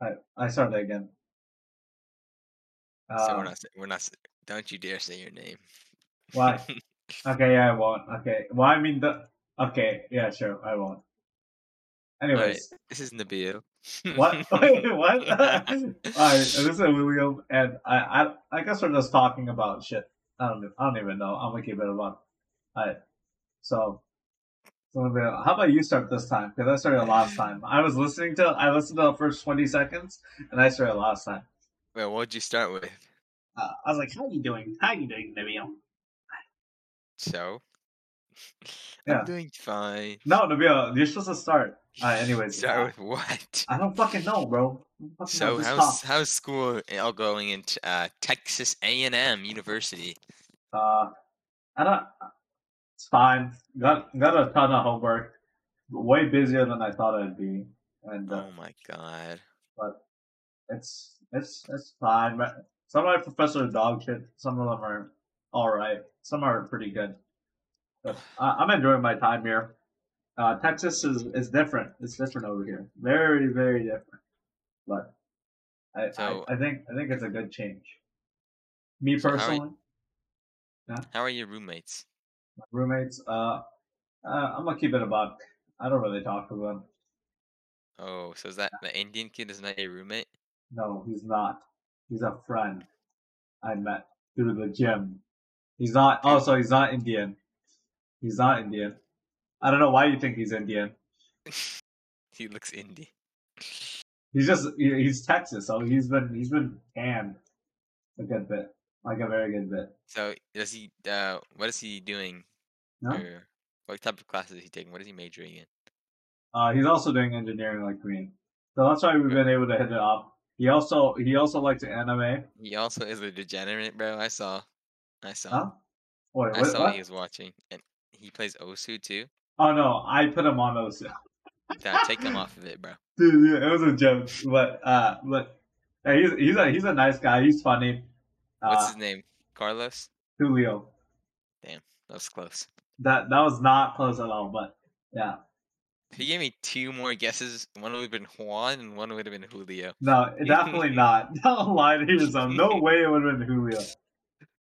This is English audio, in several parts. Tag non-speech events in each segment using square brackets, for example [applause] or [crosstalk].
I I started again. So we're Uh, not. We're not. Don't you dare say your name. why? [laughs] Okay, yeah, I won't. Okay, well, I mean the. Okay, yeah, sure, I won't. Anyways, This is Nabil. what? [laughs] Wait, what? [laughs] Alright, this is William, and I, I, I guess we're just talking about shit. I don't, I don't even know. I'm gonna keep it a. Alright, so, how about you start this time? Because I started last [sighs] time. I was listening to, I listened to the first twenty seconds, and I started last time. Well, what'd you start with? Uh, I was like, "How are you doing? How you doing, Nabil?" So. [laughs] Yeah. I'm doing fine. No, Nabil, you're supposed to start. Alright, [laughs] anyways, Start with what? I don't fucking know, bro. Fucking. So Just how's talk. how's school all going in uh, Texas A&M University? Uh, I don't. It's fine. Got got a ton of homework. Way busier than I thought I'd be, and uh, Oh my god. but it's it's it's fine. Some of my professors are dog shit. Some of them are all right. Some are pretty good. But I, I'm enjoying my time here. Uh, Texas is, is different. It's different over here. Very very different. But I, So- I I think I think it's a good change. Me So how are you- personally, How are your roommates? My roommates. Uh, uh, I'm gonna keep it a buck. I don't really talk to them. Oh, so is that the Indian kid is not your roommate? No, he's not. He's a friend I met through the gym. He's not. Also, he's not Indian. He's not Indian. I don't know why you think he's Indian. [laughs] he looks Indian. He's just he's Texas, so he's been he's been tanned a good bit, like a very good bit. So does he? Uh, what is he doing? No? Or what type of classes is he taking? What is he majoring in? Uh, he's also doing engineering like me, so that's why we've been able to hit it off. He also he also likes anime. He also is a degenerate, bro. I saw. I saw. Huh? Wait, I saw what? he was watching, and he plays Osu too. Oh no, I put him on those. Dad, take him off of it, bro. [laughs] Dude, yeah, it was a joke, but uh, but yeah, he's he's a he's a nice guy. He's funny. What's Uh, his name? Carlos. Julio. Damn, that was close. That that was not close at all, but yeah. If he gave me two more guesses, one would have been Juan and one would have been Julio. No, definitely [laughs] not. [laughs] Don't lie to yourself. No [laughs] way it would have been Julio.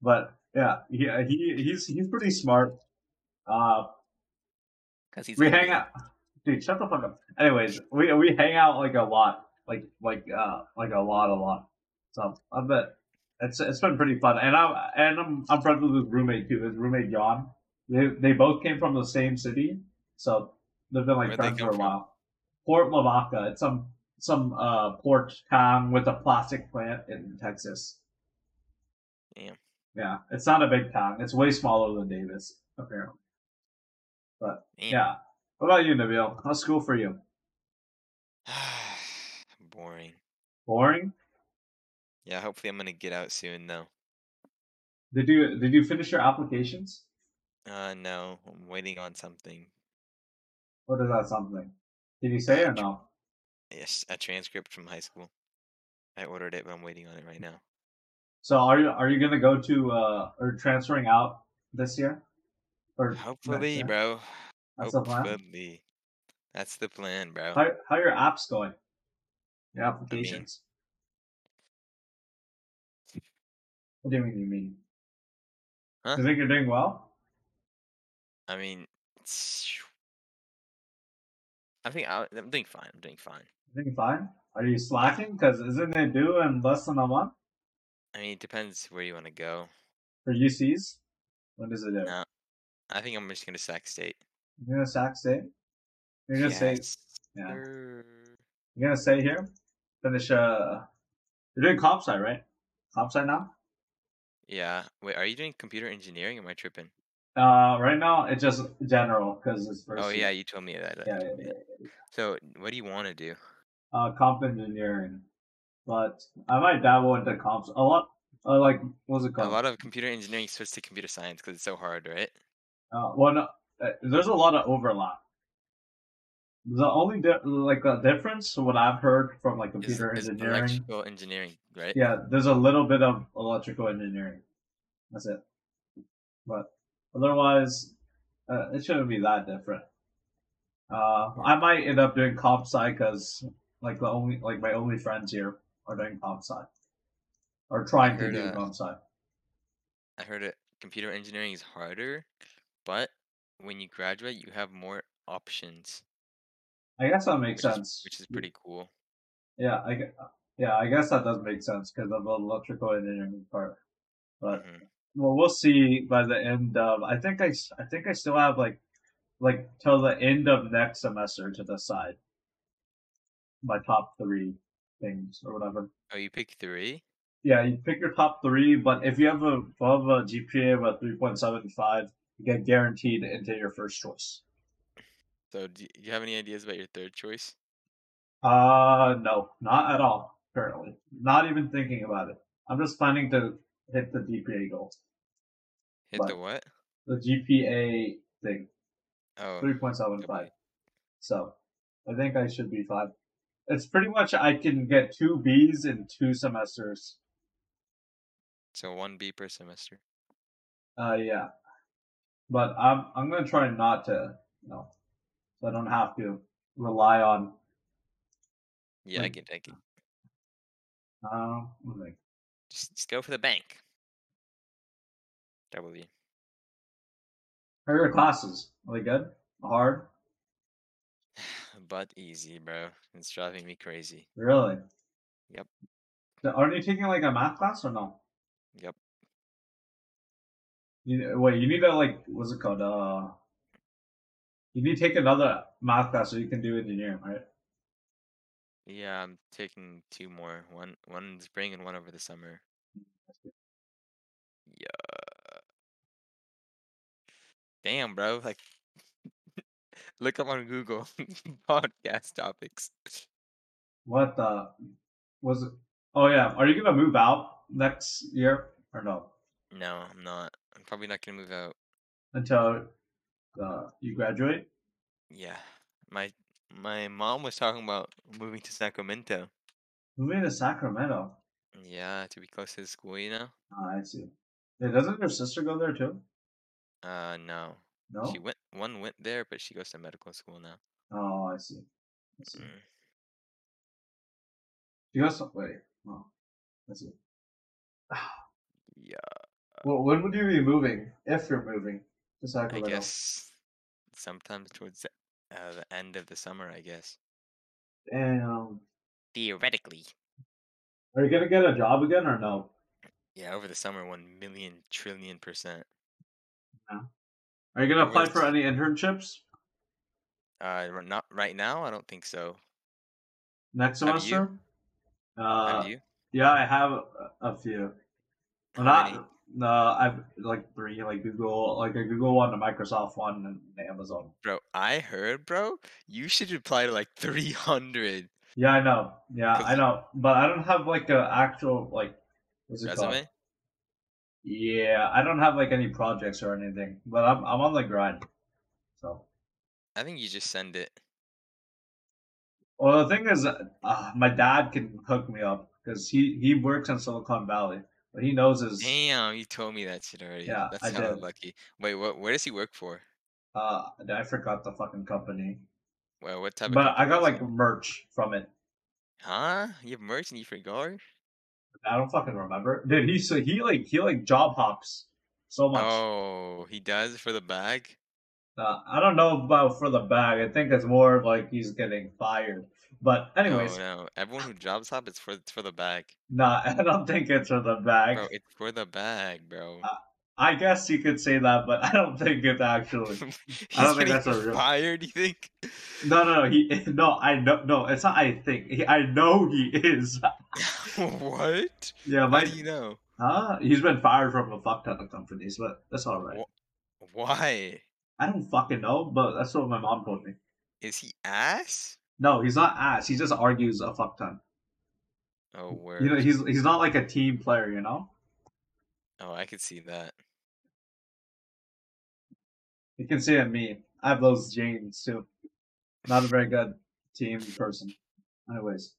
But yeah, he he he's he's pretty smart. Uh, Cause he's we hang out. Dude, shut the fuck up. Anyways, we we hang out like a lot, like like uh like a lot, a lot. So I bet it's it's been pretty fun, and I'm and I'm I'm friends with his roommate too. His roommate John. They they both came from the same city, so they've been like Where'd friends for a from? while. Port Lavaca. It's some some uh port town with a plastic plant in Texas. Damn. Yeah, it's not a big town. It's way smaller than Davis, apparently. But Damn. yeah. What about you, Nabil? How's school for you? [sighs] Boring. Boring? Yeah, hopefully I'm gonna get out soon though. Did you did you finish your applications? Uh, no, I'm waiting on something. What is that something? Did you say or no? Yes, a transcript from high school. I ordered it, but I'm waiting on it right now. So are you are you gonna go to uh or transferring out this year? Or Hopefully, year? bro. That's the plan. Hopefully. That's the plan, bro. How how your apps going? Your applications. What do you mean you mean? Huh? You think you're doing well? I mean, I think I, I'm doing fine. I'm doing fine. You think fine? Are you slacking? Because isn't it due in less than a month I mean, it depends where you want to go. for UCs? When does it do? No, I think I'm just gonna Sac State. You're gonna Sac State? You're gonna Yes, yeah. sir. You're gonna stay here? Finish uh you're doing comp sci, right? Comp sci now? Yeah. Wait, are you doing computer engineering or am I tripping? Uh right now it's just general because it's first Oh year. yeah, you told me that. yeah, yeah, yeah, yeah. So, what do you want to do? Uh comp engineering. But I might dabble into comps a lot uh, like what's it called? A lot of computer engineering switched to computer science because it's so hard, right? Uh, well, no, uh, there's a lot of overlap. The only di- like the difference, what I've heard from like computer is engineering, electrical engineering, right? yeah, there's a little bit of electrical engineering. That's it. But otherwise, uh, it shouldn't be that different. Uh, I might end up doing comp sci because Like the only like my only friends here are doing comp sci, or trying to do uh, comp sci. I heard it. Computer engineering is harder, but when you graduate, you have more options, I guess that makes which is sense. which is pretty cool. Yeah, I yeah, I guess that does make sense because of the electrical engineering part. But Mhm. well, we'll see by the end of. I think I, I think I still have like, like till the end of next semester to decide my top three things or whatever. Oh, you pick three? Yeah, you pick your top three, but if you have a above a GPA of a three point seven five, you get guaranteed into your first choice. So do you have any ideas about your third choice? Uh, no, not at all. Currently, not even thinking about it. I'm just planning to hit the GPA goal, Hit the What? the GPA thing, Oh, three point seven five. So, I think I should be fine. It's pretty much I can get two B's in two semesters. So one B per semester. Uh, yeah, but I'm I'm gonna try not to, you know, so I don't have to rely on. Yeah, I Like- get, I get. Um, let me think. Just, just go for the bank. W. How are your classes? Are they good? Hard? [sighs] but easy, bro. It's driving me crazy. Really? Yep. So Aren't you taking like a math class or no? Yep. You wait. You need to like what's it called? Uh, you need to take another math class so you can do it in engineering, right? Yeah, I'm taking two more. One one in spring and one over the summer. Yeah. Damn, bro. Like [laughs] look up on Google [laughs] podcast topics. What the was it? Oh yeah. Are you gonna move out next year or no? No, I'm not. I'm probably not gonna move out. Until uh, you graduate? Yeah. My my mom was talking about moving to Sacramento. Moving to Sacramento. Yeah, to be close to the school, you know? Oh, I see. Yeah, doesn't your sister go there too? Uh no. No. She went one went there, but she goes to medical school now. Oh, I see. I see. Mm. She goes. Wait. Oh, I see. [sighs] Yeah. Well, when would you be moving? If you're moving I guess sometimes towards the, uh, the end of the summer, I guess. Damn. Theoretically. Are you gonna get a job again or no? Yeah, over the summer, one million trillion percent. Are you gonna apply for any internships Uh, not right now. I don't think so. next Have you? semester? Uh, Have you? yeah, I have a, few. How many? No, I've like three, like Google, like a Google one, a Microsoft one, and an Amazon. Bro, I heard, bro, you should apply to like 300 Yeah, I know. Yeah, I know. But I don't have like a actual like what's it called? resume. Yeah, I don't have like any projects or anything, but I'm I'm on the grind. So, I think you just send it. well, the thing is, uh, my dad can hook me up because he he works in Silicon Valley, but he knows his Damn, you told me that shit already. Yeah, That's I hella did. lucky. Wait, what? Where does he work for? uh I forgot the fucking company, Well, what type of? but I got like merch from it. Huh? You have merch and you forgot? I don't fucking remember. Dude, he so he like he like job hops so much. Oh, he does for the bag. Uh, I don't know about for the bag. I think it's more like he's getting fired. But oh, anyways, No, no. Everyone who jobs hop, it's for it's for the bag, nah, [laughs] I don't think it's for the bag. bro. It's for the bag, bro. I guess you could say that, but I don't think it's actually. [laughs] I don't think that's a real- fired. You think? No, no, no. He [laughs] no. I know. No, it's not. I think. He, I know he is. what? Yeah, How do you know? Huh? He's been fired from a fuck ton of companies, but that's all right. Wh- Why? I don't fucking know, but that's what my mom told me. Is he ass? No, he's not ass. He just argues a fuck ton. Oh, where? You know, he's he's not like a team player. You know. oh, I could see that. You can see it in me. I have those genes too. Not a very good team person. Anyways,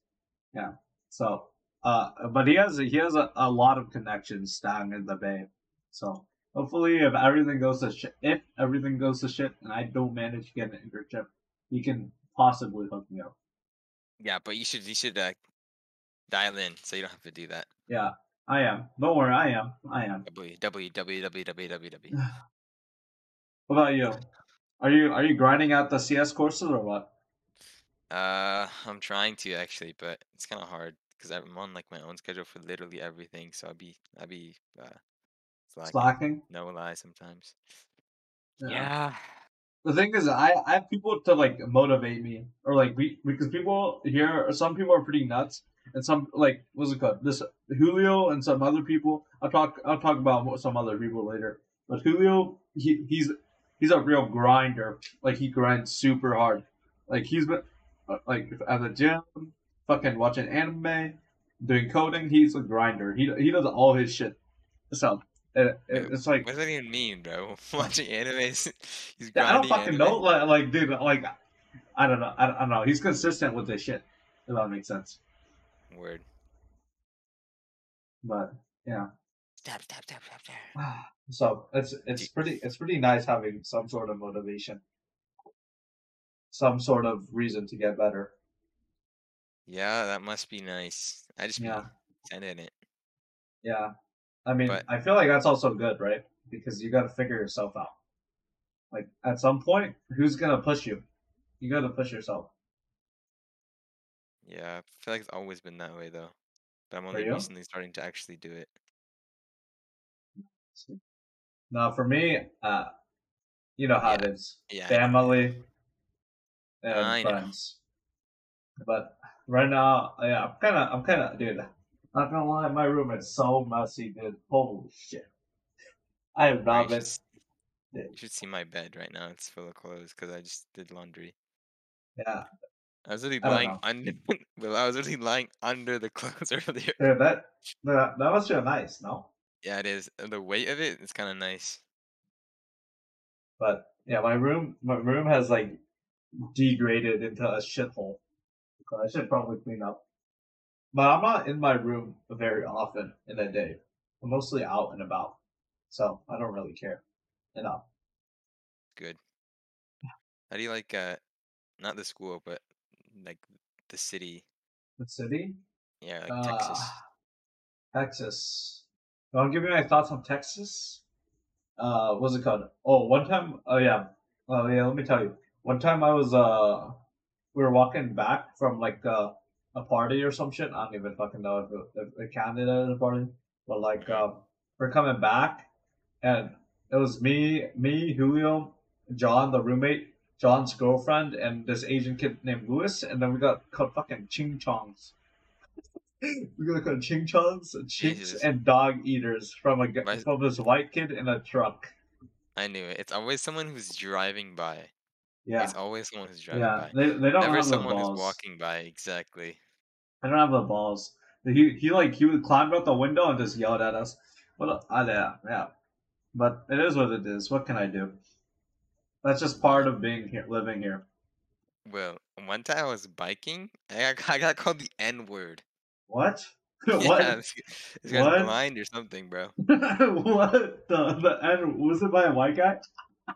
yeah. So, uh, but he has he has a, a lot of connections down in the Bay. So hopefully, if everything goes to shit, if everything goes to shit, and I don't manage to get an internship, he can possibly hook me up. Yeah, but you should you should uh, dial in so you don't have to do that. Yeah, I am. Don't worry, I am. I am. W W W W W W W. [sighs] What about you? Are you are you grinding out the CS courses or what? Uh, I'm trying to actually, but it's kind of hard because I'm on like my own schedule for literally everything. So I'll be I'll be uh, slacking. Slacking? No lie, sometimes. Yeah. Yeah. The thing is, I, I have people to like motivate me, or like we because people here, some people are pretty nuts, and some like what's it called? This Julio and some other people. I'll talk I'll talk about some other people later. But Julio, he, he's he's a real grinder. Like he grinds super hard. Like he's been like at the gym, fucking watching anime, doing coding. He's a grinder. He he does all his shit. So it, it, it's like What does that even mean, bro? [laughs] Watching animes? He's Yeah, I don't fucking anime? know. Like, like, dude, like, I don't know. I don't, I don't know. He's consistent with this shit. If that makes sense. Word. But yeah. Stab, stab, stab, stab, stab. So it's it's pretty it's pretty nice having some sort of motivation, some sort of reason to get better. Yeah, that must be nice. I just Yeah. be sending it. Yeah. I mean, But- I feel like that's also good, right? Because you got to figure yourself out. Like at some point, who's gonna push you? You got to push yourself. Yeah, I feel like it's always been that way though. But I'm only recently starting to actually do it. Now, for me, uh, you know how it Yeah. is. Yeah. family and I know. friends. But right now, yeah, I'm kind of, I'm kind of, dude. Not gonna lie, my room is so messy, dude. Holy shit! I have not you, been. should, you should see my bed right now. It's full of clothes because I just did laundry. Yeah, I was really I lying under. [laughs] well, I was literally lying under the [laughs] clothes earlier. dude, that that that must feel nice, no? Yeah, it is. The weight of it is kind of nice. But yeah, my room, my room has like degraded into a shithole. So I should probably clean up. But I'm not in my room very often in a day. I'm mostly out and about, so I don't really care. Enough. Good. How do you like? Uh, not the school, but like the city. The city. Yeah, like Texas. Uh, Texas. You want to give me my thoughts on Texas? Uh, what's it called? Oh, one time. Oh yeah. Oh yeah. Let me tell you. One time I was uh, we were walking back from like uh, a party or some shit. I don't even fucking know if it, if as a party, but like um, we're coming back, and it was me, me, Julio, John, the roommate, John's girlfriend, and this Asian kid named Louis, and then we got called fucking ching chongs. we got called ching chongs, chinks, and dog eaters from a My- from this white kid in a truck. I knew it. It's always someone who's driving by. Yeah, It's always someone who's driving yeah. by. They, they don't Never someone who's walking by. Exactly. I don't have the balls. He he like he would climb out the window and just yelled at us. What? Uh, yeah, yeah. But it is what it is. What can I do? That's just part of being here, living here. Well, one time I was biking. I got, I got called the N word. What? [laughs] [laughs] Yeah, what? this, this guy's What? blind or something, bro. [laughs] what the the and was it by a white guy?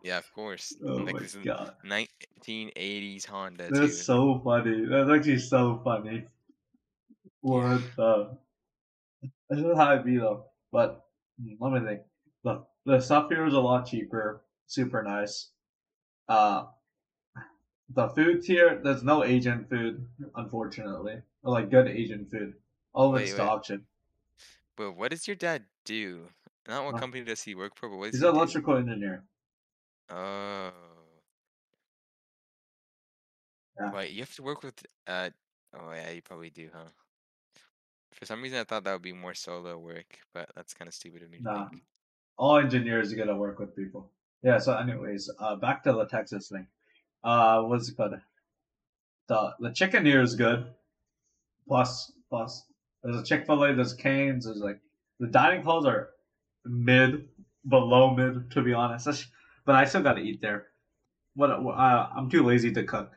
Yeah, of course. Oh like my god, 1980s Honda too. that's so funny. That's actually so funny. What the? This is how it be though. But hmm, let me think. The the stuff here is a lot cheaper. Super nice. Uh, the food here, there's no Asian food, unfortunately. Or like good Asian food. All of it's Wait, wait. auction. But what does your dad do? Not what Huh? company does he work for, but what does He's he an do? electrical engineer. Oh. Yeah. Wait, you have to work with uh oh yeah, you probably do, huh? For some reason I thought that would be more solo work, but that's kind of stupid of me Nah. think. All engineers are gonna work with people. Yeah. So, anyways, uh, back to the Texas thing. Uh, what's it called? The the chicken here is good. Plus, plus, there's a Chick Fil A. There's Canes. There's like the dining halls are mid, below mid, to be honest. That's- But I still gotta eat there. What? Uh, I'm too lazy to cook.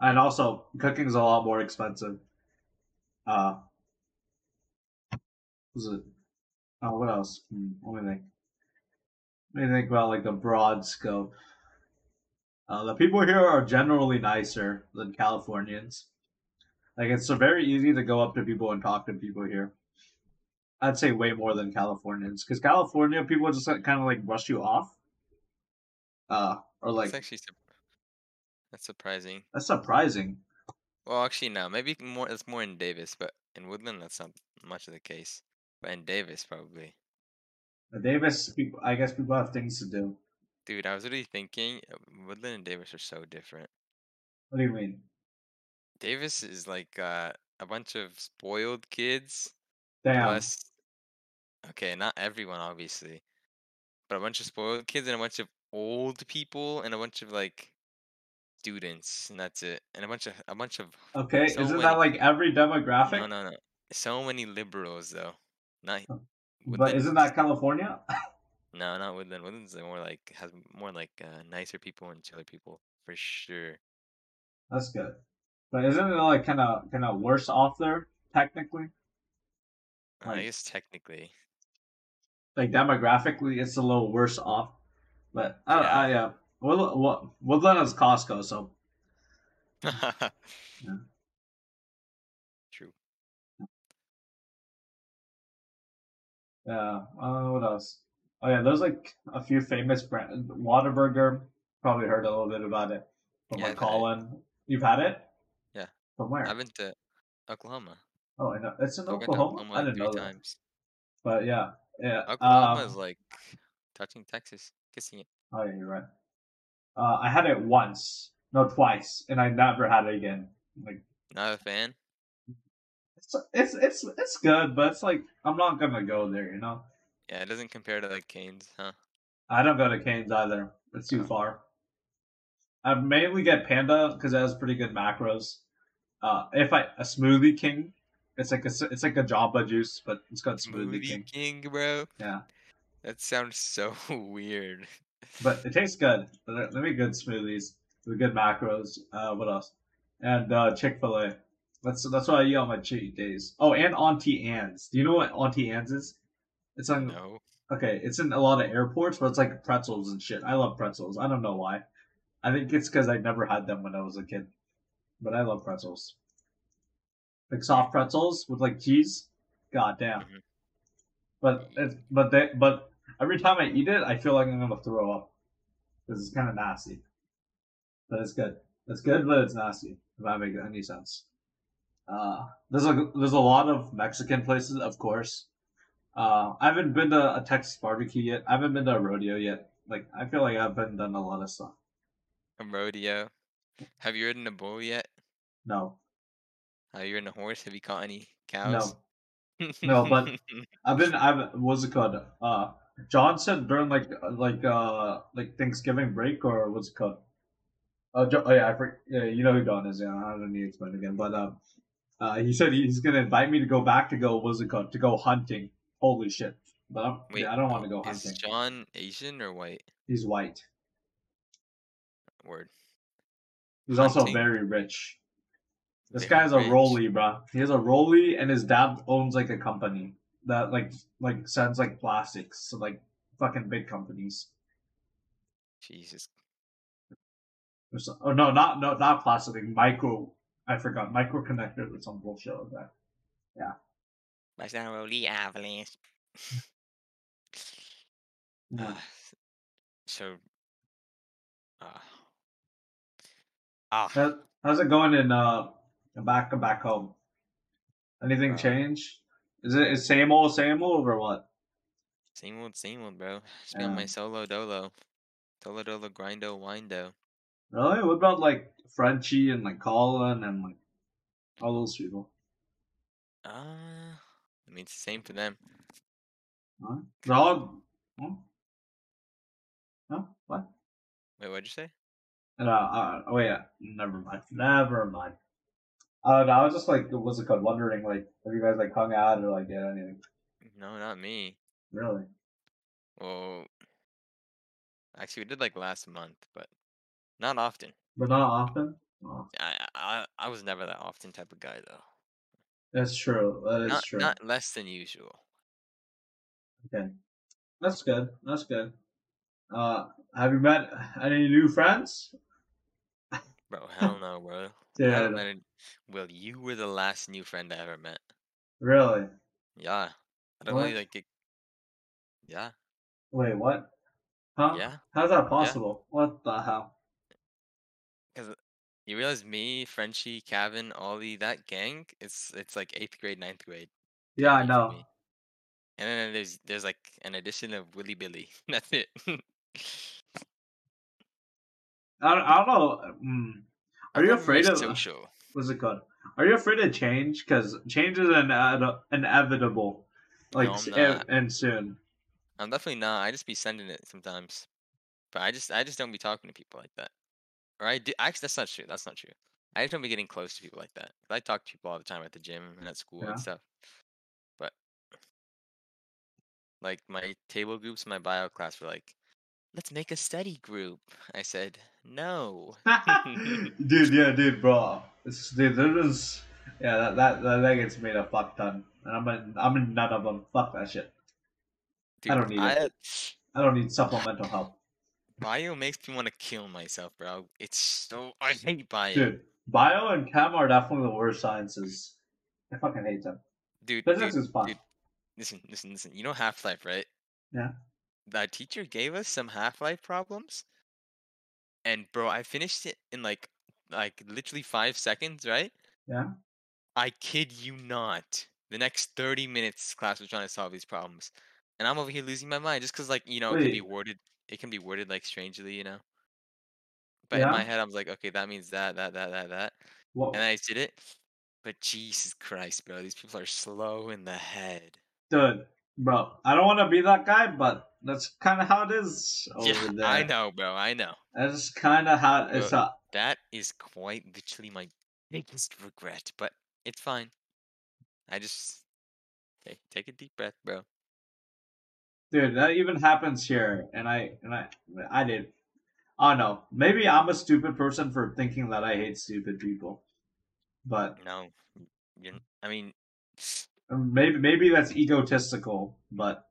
And also, cooking is a lot more expensive. Uh, was it? Oh, what else? Hmm, let me think. Let me think about like the broad scope. Uh, the people here are generally nicer than Californians. Like it's so very easy to go up to people and talk to people here. I'd say way more than Californians, because California people just like, kind of like brush you off. Uh, or like That's actually that's surprising. that's surprising. Well, actually, no. Maybe more. It's more in Davis, but in Woodland, that's not much of the case. But in Davis, probably. But Davis, people, I guess people have things to do. Dude, I was really thinking uh, Woodland and Davis are so different. What do you mean? Davis is like uh, a bunch of spoiled kids. Damn. Plus, okay, not everyone, obviously, but a bunch of spoiled kids and a bunch of old people and a bunch of like students, and that's it. And a bunch of a bunch of Okay, so isn't many- that like every demographic? no, no, no. So many liberals though. Not But isn't that California? [laughs] No, not Woodland. Woodland's more like has more like uh, nicer people and chiller people for sure. That's good. But isn't it like kind of kind of worse off there technically? Uh, Like- I guess technically. Like demographically, it's a little worse off. But I, Yeah. I yeah, Wood, Wood, Woodland is Costco, so [laughs] True. yeah. Uh, what else? Oh yeah, there's like a few famous brand. Whataburger, probably heard a little bit about it from Yeah, it. Colin. You've had it? Yeah. From where? I've been to Oklahoma. Oh, I know. It's in I've been to Oklahoma. Oklahoma I like didn't know that. times. But yeah, yeah. Oklahoma um, is like touching Texas, kissing it. Oh yeah, you're right. Uh, I had it once, no twice, and I never had it again. Like Not a fan. it's it's it's it's good, but it's like I'm not gonna go there. You know, Yeah, it doesn't compare to like Canes, huh? I don't go to Canes either. It's too Oh. far. I mainly get Panda because it has pretty good macros. Uh, if I a Smoothie King, it's like a it's like a Jamba Juice, but it's called Smoothie, Smoothie King. King, bro. Yeah, That sounds so [laughs] weird. But it tastes good. They're, they're good smoothies with good macros. Uh, what else? And uh, Chick Fil A. That's that's what I eat on my cheat days. Oh, and Auntie Anne's. Do you know what Auntie Anne's is? It's on No. okay. It's in a lot of airports, but it's like pretzels and shit. I love pretzels. I don't know why. I think it's because I never had them when I was a kid. But I love pretzels. Like soft pretzels with like cheese. God damn. Mhm. But it's but they but every time I eat it, I feel like I'm gonna throw up because it's kind of nasty. But it's good. It's good, but it's nasty. If that makes any sense. Uh, there's a there's a lot of Mexican places, of course. Uh, I haven't been to a Texas barbecue yet. I haven't been to a rodeo yet. Like I feel like I've been done a lot of stuff. A rodeo. Have you ridden a bull yet? No, Have you ridden a horse? Have you caught any cows? no. No, but- [laughs] I've been I've what's it called? Uh, John said during like like uh like Thanksgiving break or what's it called? Uh, jo- oh yeah, I for, yeah, you know who John is. Yeah, I don't need to explain again. But um, uh, he said he's gonna invite me to go back to go what's it called to go hunting. Holy shit! But I'm, Wait, yeah, I don't want to go Is hunting. John Asian or white? He's white. Word. He's also very rich. This Very guy's a rich. rollie, bro. He has a rollie, and his dad owns like a company that like like sends like plastics to like fucking big companies. Jesus. Or so, oh no, not no not plastic, like micro. I forgot micro connected with some bullshit like that. Yeah. Mas na Rolly Avalanche. Yeah. [sighs] Ah, so. Uh, How- How's it going in uh back back home? Anything Uh, change? Is it is same old same old or what? same old, same old, bro. Just on my solo dolo. Solo dolo grindo windo. Really? What about like Frenchie and like Colin and like all those people? Uh, I mean, it's the same for them. Huh? They're all. Huh? No? What? Wait, what'd you say? Uh, uh, oh yeah, never mind. Never mind. Uh, no, I was just like, was it called? Wondering like, have you guys like hung out or like did anything? No, not me. Really? Well, actually, we did like last month, but not often. But not often. Oh, I I I was never that often type of guy though. that's true. That is Not true. not less than usual. Okay, that's good. That's good. Uh, have you met any new friends? Bro, [laughs] hell no, bro. I haven't met Will, you were the last new friend I ever met. really? Yeah. I don't What? really like it. Yeah. Wait, what? Huh? Yeah. How's that possible? What the hell? Because you realize me, Frenchie, Kevin, Ollie, that gang, it's it's like eighth grade, ninth grade. Yeah, I know. And then there's there's like an addition of Willy Billy. [laughs] That's it. I don't, I don't know. Mm. Are you afraid of social? What's it called? Are you afraid of change? Because change is ine- inevitable, like No, and- and soon. I'm definitely not. I just be sending it sometimes. But I just I just don't be talking to people like that. Or I do actually that's not true. That's not true. I just don't be getting close to people like that. I talk to people all the time at the gym and at school Yeah. and stuff. But like my table groups in my bio class were like, let's make a study group. I said, no. [laughs] [laughs] dude, yeah, dude, bro. It's, dude, there is, yeah, that, that that that gets made a fuck ton, and I'm in, I'm in none of them. Fuck that shit. Dude, don't need it. I don't need supplemental help, [sighs] Bio makes me want to kill myself, bro. It's so I hate bio. dude. Bio and chem are definitely the worst sciences. I fucking hate them. dude, Physics dude, is fun. dude. listen, listen, listen. You know Half Life, right? Yeah. That teacher gave us some Half Life problems, and bro, I finished it in like like literally five seconds, right? Yeah. I kid you not. The next thirty minutes, class was trying to solve these problems, and I'm over here losing my mind just because, like, you know, it can be worded, it can be worded like strangely, you know. But in my head, I was like, okay, that means that, that, that, that, that, and I did it. But Jesus Christ, bro, these people are slow in the head. dude, bro, I don't want to be that guy, but that's kind of how it is over yeah, there. I know, bro. I know. That's kind of how it's. Bro. Uh, That is quite literally my biggest regret, but it's fine. I just okay, take a deep breath, bro. dude, that even happens here, and I and I I did. Oh don't. Maybe I'm a stupid person for thinking that I hate stupid people, but No, I mean, maybe maybe that's egotistical. But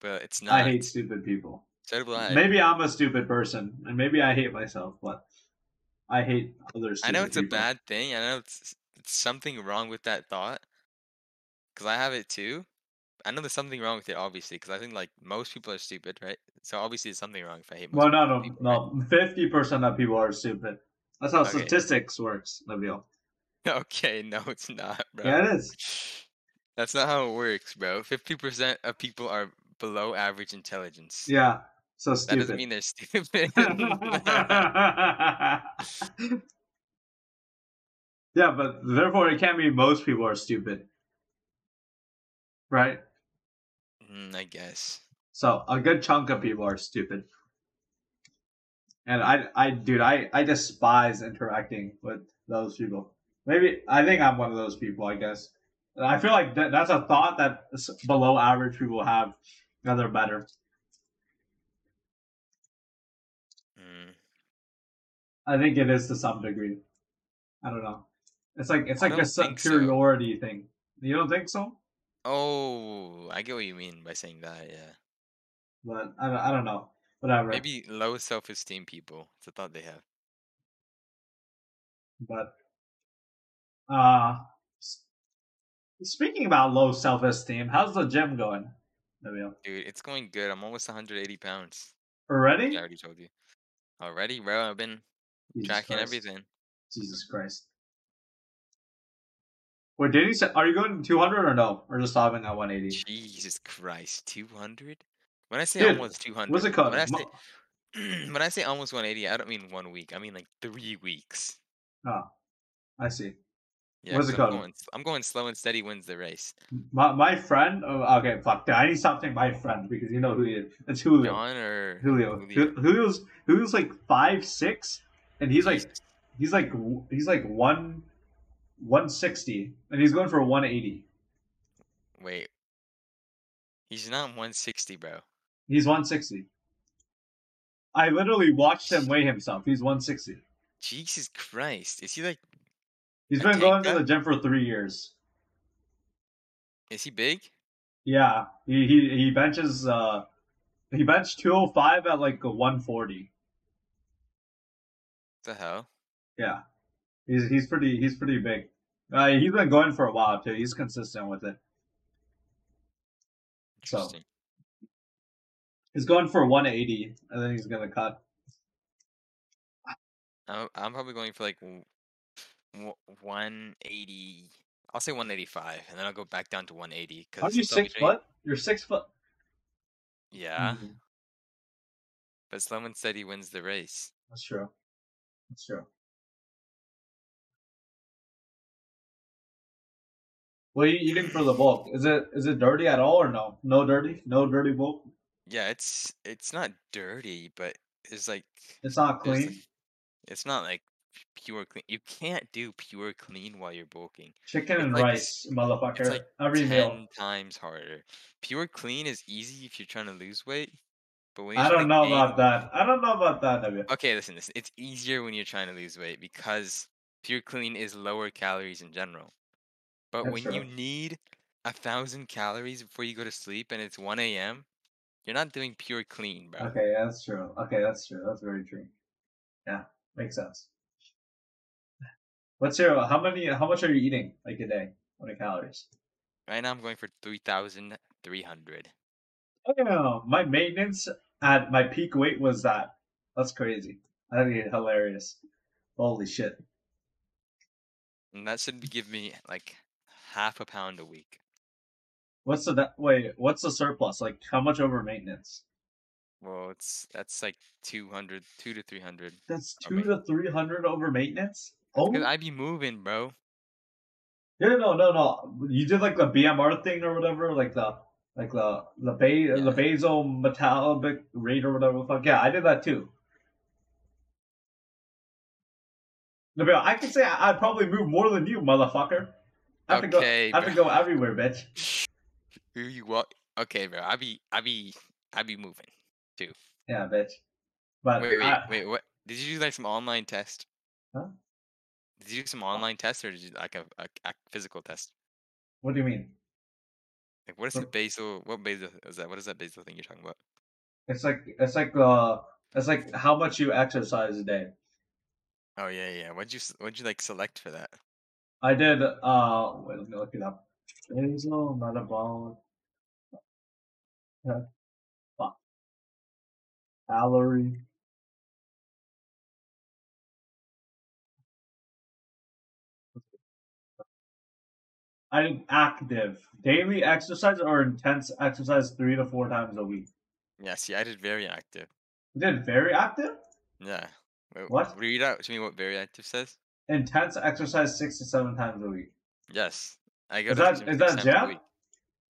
but it's not. I hate stupid people. So do I. Maybe I'm a stupid person, and maybe I hate myself, but I hate other. I know it's a bad thing. I know it's, it's something wrong with that thought. Cause I have it too. I know there's something wrong with it, obviously. Cause I think like most people are stupid, right? So obviously there's something wrong if I hate. Well, no, no, people, no. Fifty percent of people are stupid. That's how Okay. statistics works, Nabil. [laughs] Okay, no, it's not, bro. Yeah, it is. That's not how it works, bro. Fifty percent of people are below average intelligence. Yeah, so stupid. that doesn't mean they're [laughs] stupid. [laughs] yeah, but therefore it can't mean most people are stupid, right? Mm, I guess. So a good chunk of people are stupid. And I, I, dude, I, I despise interacting with those people. Maybe I think I'm one of those people. I guess. I feel like that, that's a thought that below average people have, they're better. Mm. I think it is to some degree. I don't know. It's like it's like a don't su- think so. superiority thing. You don't think so? Oh, I get what you mean by saying that. Yeah. But I don't, I don't know. Whatever. Maybe low self-esteem people. It's a thought they have. But uh speaking about low self esteem, how's the gym going? Nabil? Dude, it's going good. I'm almost 180 pounds. Already? I already told you. Already, bro. I've been Jesus tracking Christ. everything. Jesus Christ. Wait, did he say are you going two hundred or no? Or just stopping at one eighty? Jesus Christ, 200? When I say Dude, almost 200, What's it called? When I say [clears throat] when I say almost 180, I don't mean one week. I mean like three weeks. oh, I see. Yeah, What's it I'm called? going, I'm going slow and steady wins the race. My my friend oh, okay, fuck That. I need to stop saying my friend because you know who he is. It's Julio. John or Julio. Julio? Julio's Julio's like five six, and he's like he's like he's like one one sixty, and he's going for one eighty. Wait. He's not 160, bro. He's one sixty. I literally watched him weigh himself. He's one sixty. Jesus Christ. Is he like He's been going to the gym for three years. is he big? Yeah, he he, he benches uh he benched two oh five at like a one forty. the hell? Yeah, he's he's pretty he's pretty big. Uh, he's been going for a while too. He's consistent with it. So Interesting. he's going for 180, and then he's gonna cut. I'm, I'm probably going for like 180. I'll say 185, and then I'll go back down to 180. Cause Aren't you since I'll be six doing- foot? You're six foot. Yeah, Mhm. but someone said he wins the race. That's true. That's true. What are you eating for the bulk? Is it is it dirty at all or no? No dirty? No dirty bulk? Yeah, it's it's not dirty, but it's like It's not clean. like- it's not like pure clean. You can't do pure clean while you're bulking. Chicken it's and like- rice, motherfucker. It's like Every ten meal. times harder. Pure clean is easy if you're trying to lose weight, but when I don't know gain about that. I don't know about that, W. Okay, listen, listen. It's easier when you're trying to lose weight because pure clean is lower calories in general. But That's when you need a thousand calories before you go to sleep and it's 1 a.m., you're not doing pure clean, bro. Okay, that's true. Okay, that's true. That's very true. Yeah, makes sense. What's your how many how much are you eating like a day? How many calories? Right now I'm going for 3,300. Oh yeah, my maintenance at my peak weight was that. That's crazy. I think it's hilarious. Holy shit. And that should give me like half a pound a week. What's the that wait? What's the surplus? Like how much over maintenance? Well, it's that's like 200, 2 to 300. That's I two to three hundred over maintenance. Oh I be moving, bro. yeah, no, no, no. You did like the BMR thing or whatever, like the like the the ba- the basal metabolic rate or whatever. Fuck yeah, I did that too. No, but I can say I, I probably move more than you, motherfucker. I have Okay, to go. I have to go everywhere, bitch. [laughs] Who you what? Okay, bro. I be, I be, I be moving. Too. Yeah, bitch. But Wait, wait, I, wait. What? Did you do like some online test? Huh? Did you do some online test or did you like a, a, a physical test? what do you mean? Like, what is the basal? What basal is that? What is that basal thing you're talking about? It's like it's like uh it's like how much you exercise a day. Oh yeah, yeah. What'd you what'd you like select for that? I did uh wait, let me look it up. Basal metabolic yeah. calorie. I did active daily exercise or intense exercise three to four times a week. Yeah, see, I did very active. I did very active. Yeah. Wait, What? Read out to me what very active says. Intense exercise six to seven times a week. Yes, I go Is that- gym is that jam?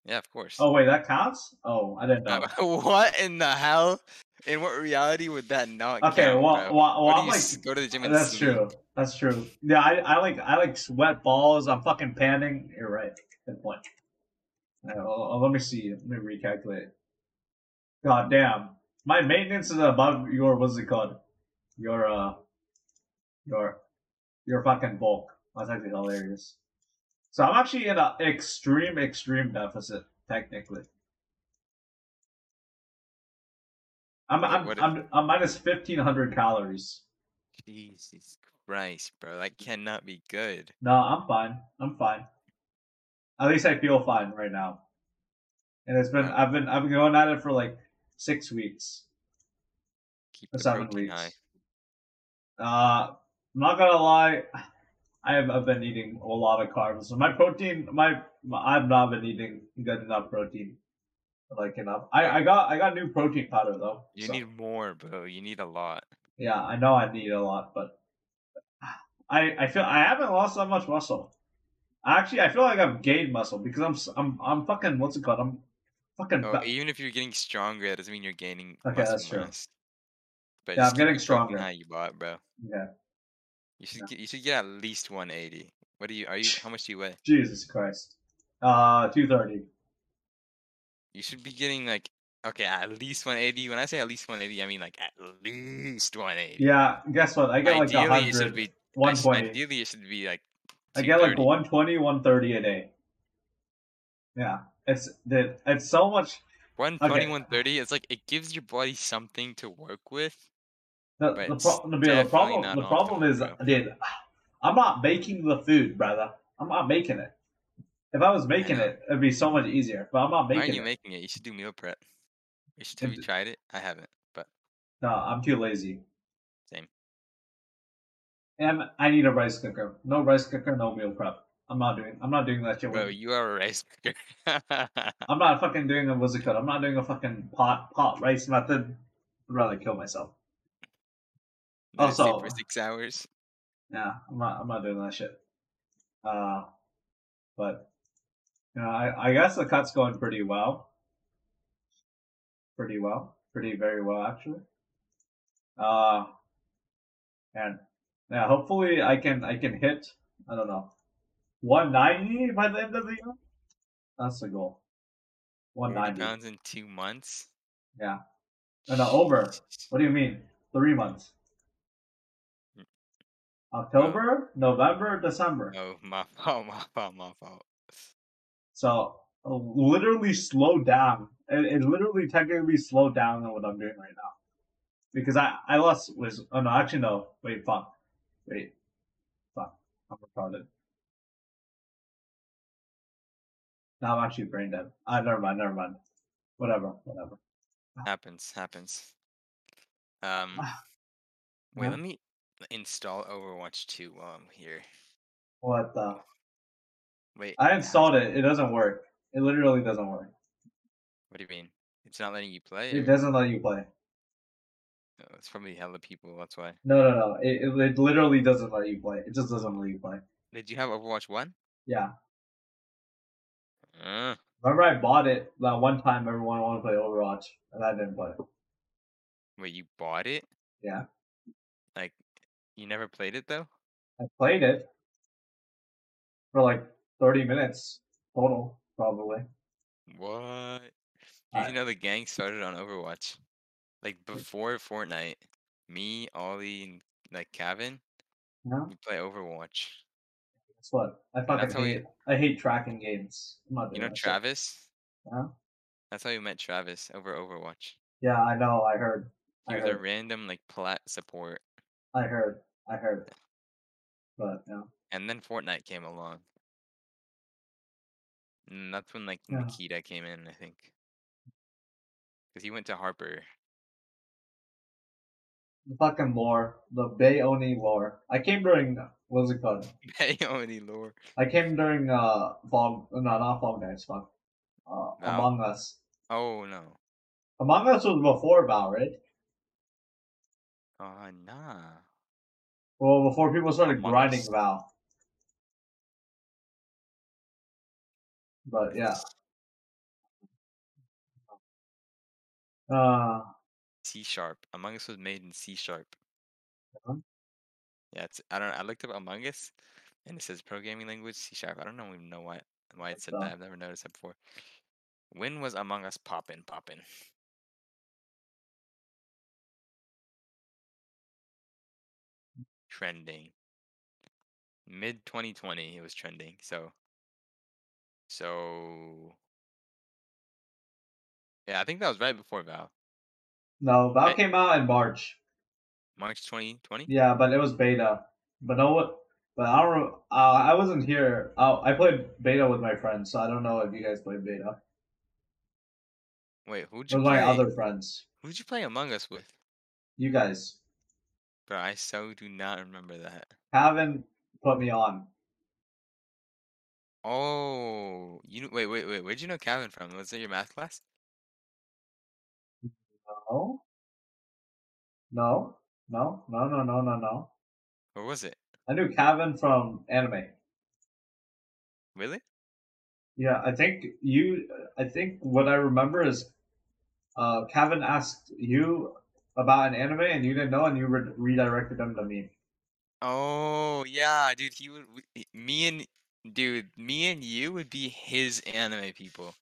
Yeah, of course. Oh wait, that counts? Oh, I didn't know. [laughs] what in the hell? In what reality would that not Okay, count, well, bro? well, well I'm like, go to the gym and that's sleep? true. That's true. Yeah, I, I like, I like sweat balls. I'm fucking panning. You're right. Good point. Well, let me see. Let me recalculate. God damn, my maintenance is above your what's it called? Your uh, your your fucking bulk. That's actually hilarious. So I'm actually in an extreme, extreme deficit technically. I'm I'm, what I'm I'm minus fifteen hundred calories. Jesus Christ, bro, that cannot be good. No, I'm fine. I'm fine. At least I feel fine right now. And it's been Wow. I've been I've been going at it for like six weeks. Keep Or seven weeks. high. Uh I'm not gonna lie, I have I've been eating a lot of carbs. So my protein my, my I've not been eating good enough protein. Like enough. I, I got I got new protein powder though. You so- need more, bro. You need a lot. Yeah, I know I need a lot, but [sighs] I I feel I haven't lost that much muscle. Actually, I feel like I've gained muscle because I'm I'm I'm fucking what's it called? I'm fucking Oh, even if you're getting stronger, that doesn't mean you're gaining Okay, muscle that's true. mass. But Yeah, I'm getting stronger. High you bought, bro. yeah. You should Yeah. get you should get at least 180. What do you are you? How much do you weigh? Jesus Christ. Uh, two thirty. You should be getting like okay, at least 180. When I say at least 180, I mean like at least 180. Yeah. Guess what? I get like a Ideally, it should be One I sh- twenty. Ideally, it should be like. I get like 230. 120, 130 a day. Yeah. It's the it's so much. 120, Okay. 130. It's like it gives your body something to work with, The, the, pro- the, the problem the problem is, dude, [sighs] I'm not making the food, brother. I'm not making it. If I was making it, it'd be so much easier. But I'm not making it. Why aren't you it. making it? You should do meal prep. You should. Have you tried it? I haven't, but no, I'm too lazy. Same. And I need a rice cooker. No rice cooker, no meal prep. I'm not doing. I'm not doing that shit. bro, you are a rice cooker. [laughs] I'm not fucking doing a what's it? I'm not doing a fucking pot pot rice method. I'd rather kill myself. It Also- for six hours. Yeah, I'm not. I'm not doing that shit. Uh, but know, I I guess the cut's going pretty well. Pretty well, pretty very well actually. Uh, and yeah, hopefully I can I can hit I don't know 190 by the end of the year. That's the goal. 40 190. pounds in two months. Yeah. and no, over. What do you mean? Three months. Mm. October, November, December. Oh, my fault, my fault, my fault. So literally slow down. It, it literally technically slowed down on what I'm doing right now. Because I, I lost was oh no actually no wait fuck wait fuck I'm retarded. No, I'm actually brain dead. Ah, never mind, never mind. Whatever, whatever. Happens, happens. Um, [sighs] wait, Huh? let me install Overwatch 2 while I'm here. What the? Wait, I installed it. It doesn't work. It literally doesn't work. What do you mean? It's not letting you play? It or- doesn't let you play. Oh, it's probably hella people. That's why. No, no, no. It, it, it literally doesn't let you play. It just doesn't let you play. Did you have Overwatch 1? Yeah. Uh, Remember, I bought it that one time. Everyone wanted to play Overwatch, and I didn't play. it. wait, you bought it? Yeah. Like, you never played it though? I played it for like thirty minutes total, probably. What? Did I- you know the gang started on Overwatch? Like before Fortnite, me, Ollie, and like Kevin, No, we play Overwatch. guess what? I fucking that's hate. I hate tracking games. I'm not doing You know. Travis? Huh? That's how we met Travis over Overwatch. Yeah, I know. I heard. He I was a random like plat support, I heard. I heard. But yeah. and then Fortnite came along. And that's when like Yeah. Nikita came in, I think. Because he went to Harper. The fucking lore, the Bayoni lore. I came during what's it called? [laughs] Bayonne lore. I came during uh Fall. No, not Fall Guys. Fuck. Uh. Among Us. Oh no. Among Us was before Val, right? Oh nah. Well, before people started Among grinding Us. Val. But yeah. Uh, C sharp. Among Us was made in C sharp. Uh-huh. Yeah, it's I don't I looked up Among Us and it says programming language C sharp. I don't know even know why why it said that. I've never noticed that before. When was Among Us poppin' poppin'? Trending. Mid 2020 it was trending. So so Yeah, I think that was right before Val. no, Val Right. came out in March. March 2020? Yeah, but it was beta. But no. But I don't. Uh, I wasn't here. Oh, I played beta with my friends, so I don't know if you guys played beta. Wait, who'd you play? my other friends. Who'd you play Among Us with? You guys Bro, I so do not remember that. haven't put me on. Oh, you wait, wait, wait. Where'd you know Calvin from? Was it your math class? No, no, no, no, no, no, no, no. Was it? I knew Calvin from anime. Really? Yeah, I think you. I think what I remember is uh, Calvin asked you about an anime and you didn't know, and you re- redirected him to me. Oh, yeah, dude. He would. Me and dude, me and you would be his anime people.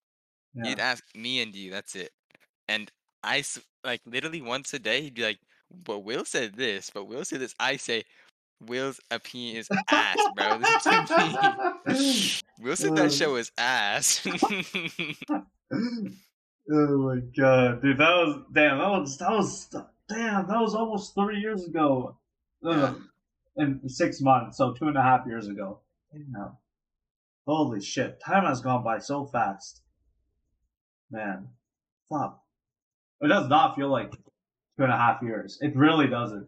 Yeah. He'd ask me and you. That's it. And I like literally once a day. He'd be like, "But Will said this. But Will said this." I say, "Will's opinion is ass, bro." To me. [laughs] [laughs] Will said Uh, that show is ass. [laughs] oh my god, dude, that was damn. That was that was damn, that was almost three years ago. Yeah. In six months, so two and a half years ago. Damn. Holy shit, time has gone by so fast. Man, fuck. It does not feel like two and a half years. It really doesn't.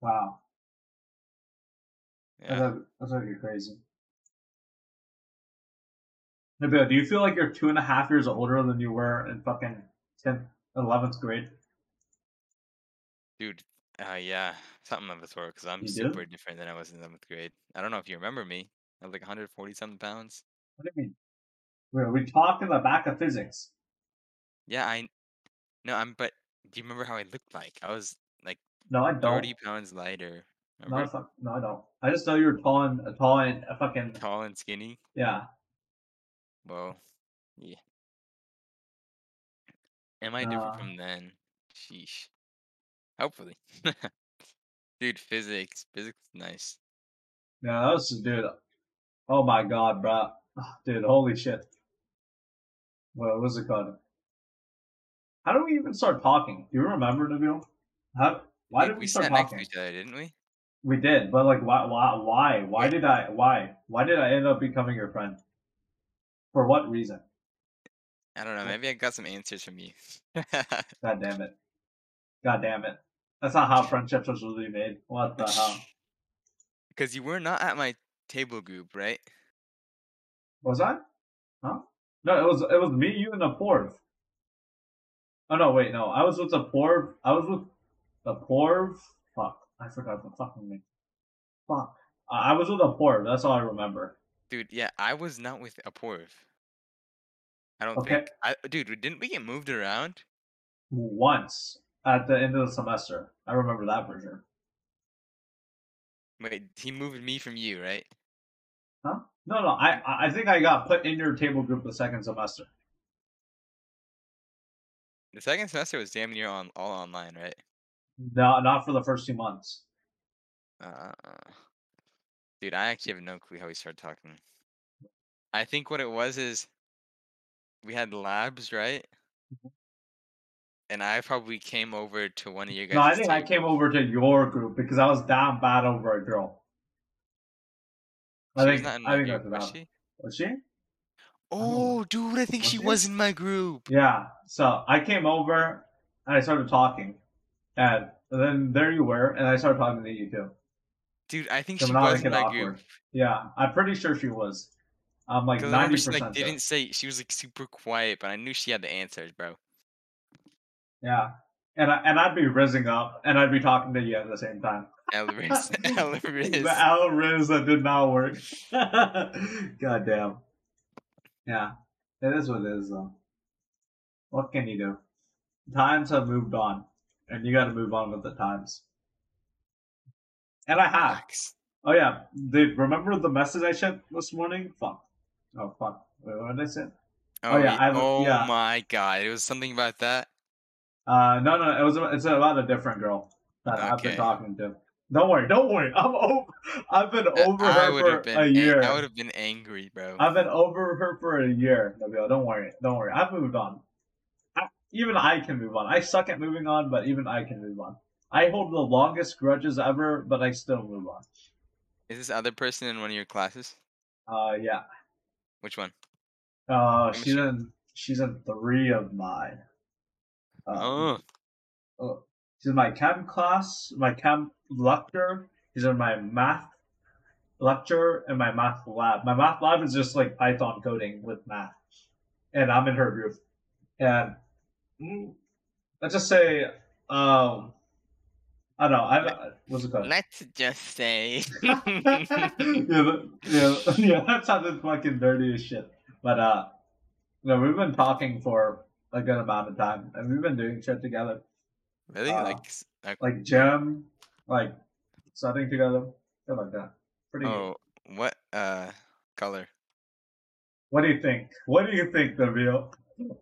Wow. Yeah. That's, that's actually crazy. Nabil, do you feel like you're two and a half years older than you were in fucking 10th, 11th grade? Dude, uh, yeah, something of the sort. Because I'm You do? super different than I was in seventh grade. I don't know if you remember me. I was like 140 something pounds. What do you mean? We we talked in the back of physics. Yeah, I. No, I'm. But do you remember how I looked like? I was like No, I don't. 30 pounds lighter. No, Remember? it's not, no, I don't. I just know you were tall and uh, tall and uh, fucking Tall and skinny. yeah. Well, yeah. Am I different Uh, from then? Sheesh. Hopefully. [laughs] Dude, physics. Physics is nice. Yeah, that was dude. Uh, oh my god, bro. Ah, dude, holy shit. What was it called? How do we even start talking? Do you remember, Nabil? How? Why did we, we start sat talking? to each other, didn't we? We did, but like, why? Why? Why? Why Wait. did I? Why? Why did I end up becoming your friend? For what reason? I don't know. Maybe I got some answers from you. [laughs] God damn it! God damn it! That's not how friendships are usually made. What the hell? [laughs] Because you were not at my table group, right? Was I? Huh? No, it was it was me, you, and the Porv. Oh no, wait, no. I was with the Porv. I was with the Porv. Fuck, I forgot the fucking name. Fuck, I I was with the Porv. That's all I remember. Dude, yeah, I was not with Aporv. I don't Okay. think. I, dude, didn't we get moved around? Once at the end of the semester, I remember that for sure. Wait, he moved me from you, right? Huh? No, no. I I I think I got put in your table group the second semester. The second semester was damn near on all online, right? No, not for the first two months. Uh, dude, I actually have no clue how we started talking. I think what it was is we had labs, right? And I probably came over to one of your guys. No, I think I came over to your group because I was down bad over a girl. I She was think not in I think group, that's was she? Was she? Oh, dude, I think Was she she? was in my group. Yeah. So I came over and I started talking, and then there you were, and I started talking to you too. Dude, I think So she was in my awkward. group. Yeah, I'm pretty sure she was. I'm like ninety she like didn't say she was like super quiet, but I knew she had the answers, bro. Yeah, and I, and I'd be rizzing up, and I'd be talking to you at the same time. Elris, [laughs] Elris. The Al Riz that did not work. [laughs] God damn. Yeah, it is what it is, though. What can you do? Times have moved on, and you got to move on with the times. And I have. Oh yeah, dude. Remember the message I sent this morning? Fuck. Oh fuck. Wait, what did I say? Oh, oh, yeah, yeah, I- oh yeah. my god, it was something about that. Uh, no, no, it was. It's about a different girl that I've been talking to. Don't worry, don't worry. [laughs] I'm over. I've been Uh, over I her for a ang- year. I would have been angry, bro. I've been over her for a year, Nabil. Don't worry, don't worry. I've moved on. I, even I can move on. I suck at moving on, but even I can move on. I hold the longest grudges ever, but I still move on. Is this other person in one of your classes? Uh, yeah. Which one? Uh, she's in. She's in three of mine. Um, oh, Oh, she's in my chem class, my chem lecture. She's in my math lecture and my math lab. My math lab is just like Python coding with math, and I'm in her group. And mm, let's just say, um, I don't know. I what's it called? let's just say. [laughs] [laughs] yeah, yeah, [laughs] yeah. That sounded fucking dirty as shit. But uh, no, we've been talking for a good amount of time, and we've been doing shit together. really? Uh, like, like, like gym, like studying together, shit like that. Pretty. good. oh, what uh color? What do you think? What do you think, the real?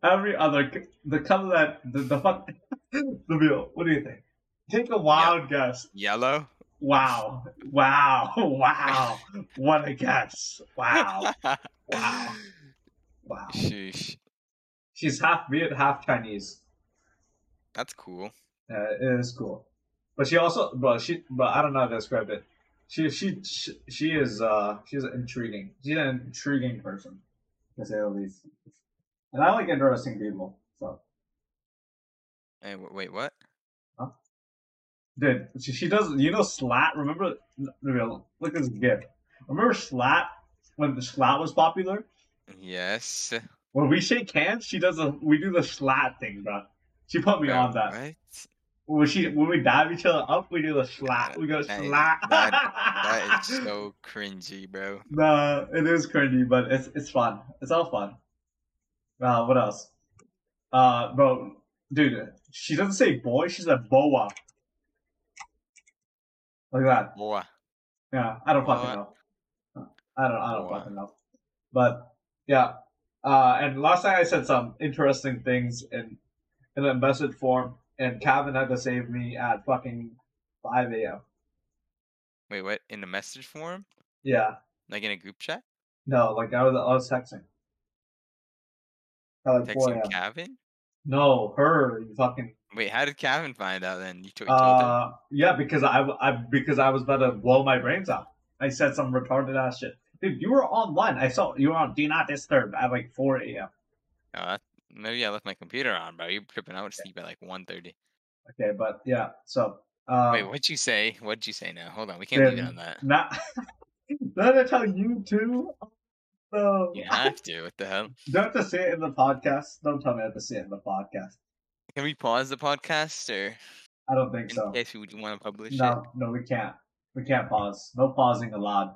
Every other the color that the the fuck [laughs] Nabil. What do you think? Take a wild guess. Yellow. Wow, wow, [laughs] wow! What a guess! Wow, [laughs] wow, wow. Sheesh. She's half Viet, half Chinese. That's cool. Yeah, it is cool. But she also, but she, but I don't know how to describe it. She, she, she, she is, uh, she's intriguing. She's an intriguing person, to say the least. And I like interesting people. So, Hey, w- wait, what? Huh? dude, she, she does. You know, Slat. Remember? Look at this gift. Remember Slat when the Slat was popular? Yes. When we shake hands, she does a. We do the Slat thing, bro. She put me Bro, on that. What? When she when we dab each other up, we do the Slat. We go That is- Slat. That is [laughs] so cringy, bro. Nah, it is cringy, but it's it's fun. It's all fun. Uh, what else? Uh, bro, dude, she doesn't say boy. She said boa. Look at that. Boy. Yeah, I don't fucking know. I don't. I don't Boa. fucking know. But yeah. Uh, and last night I said some interesting things in in a message form, and Calvin had to save me at fucking five a.m. Wait, what? In the message form? Yeah. Like in a group chat? No, like I was I was texting. At like Texting. Kevin? No, her. You fucking. Wait, how did Kevin find out then? You, to- you? Uh, yeah, because I, I because I was about to blow my brains out. I said some retarded ass shit. Dude, you were online. I saw you were on Do Not Disturb at like 4 a.m. Oh, maybe I left my computer on, bro. You're tripping. I would sleep at like 1.30. Okay, but yeah. So. Um, Wait, what'd you say? What'd you say now? Hold on. We can't leave it on that. Not. [laughs] Did I tell you too? No. You [laughs] have to. What the hell? Don't have to say it in the podcast. Don't tell me I have to say it in the podcast. Can we pause the podcast or I don't think in so. In case we want to publish it? No, no, we can't. We can't pause. No pausing allowed.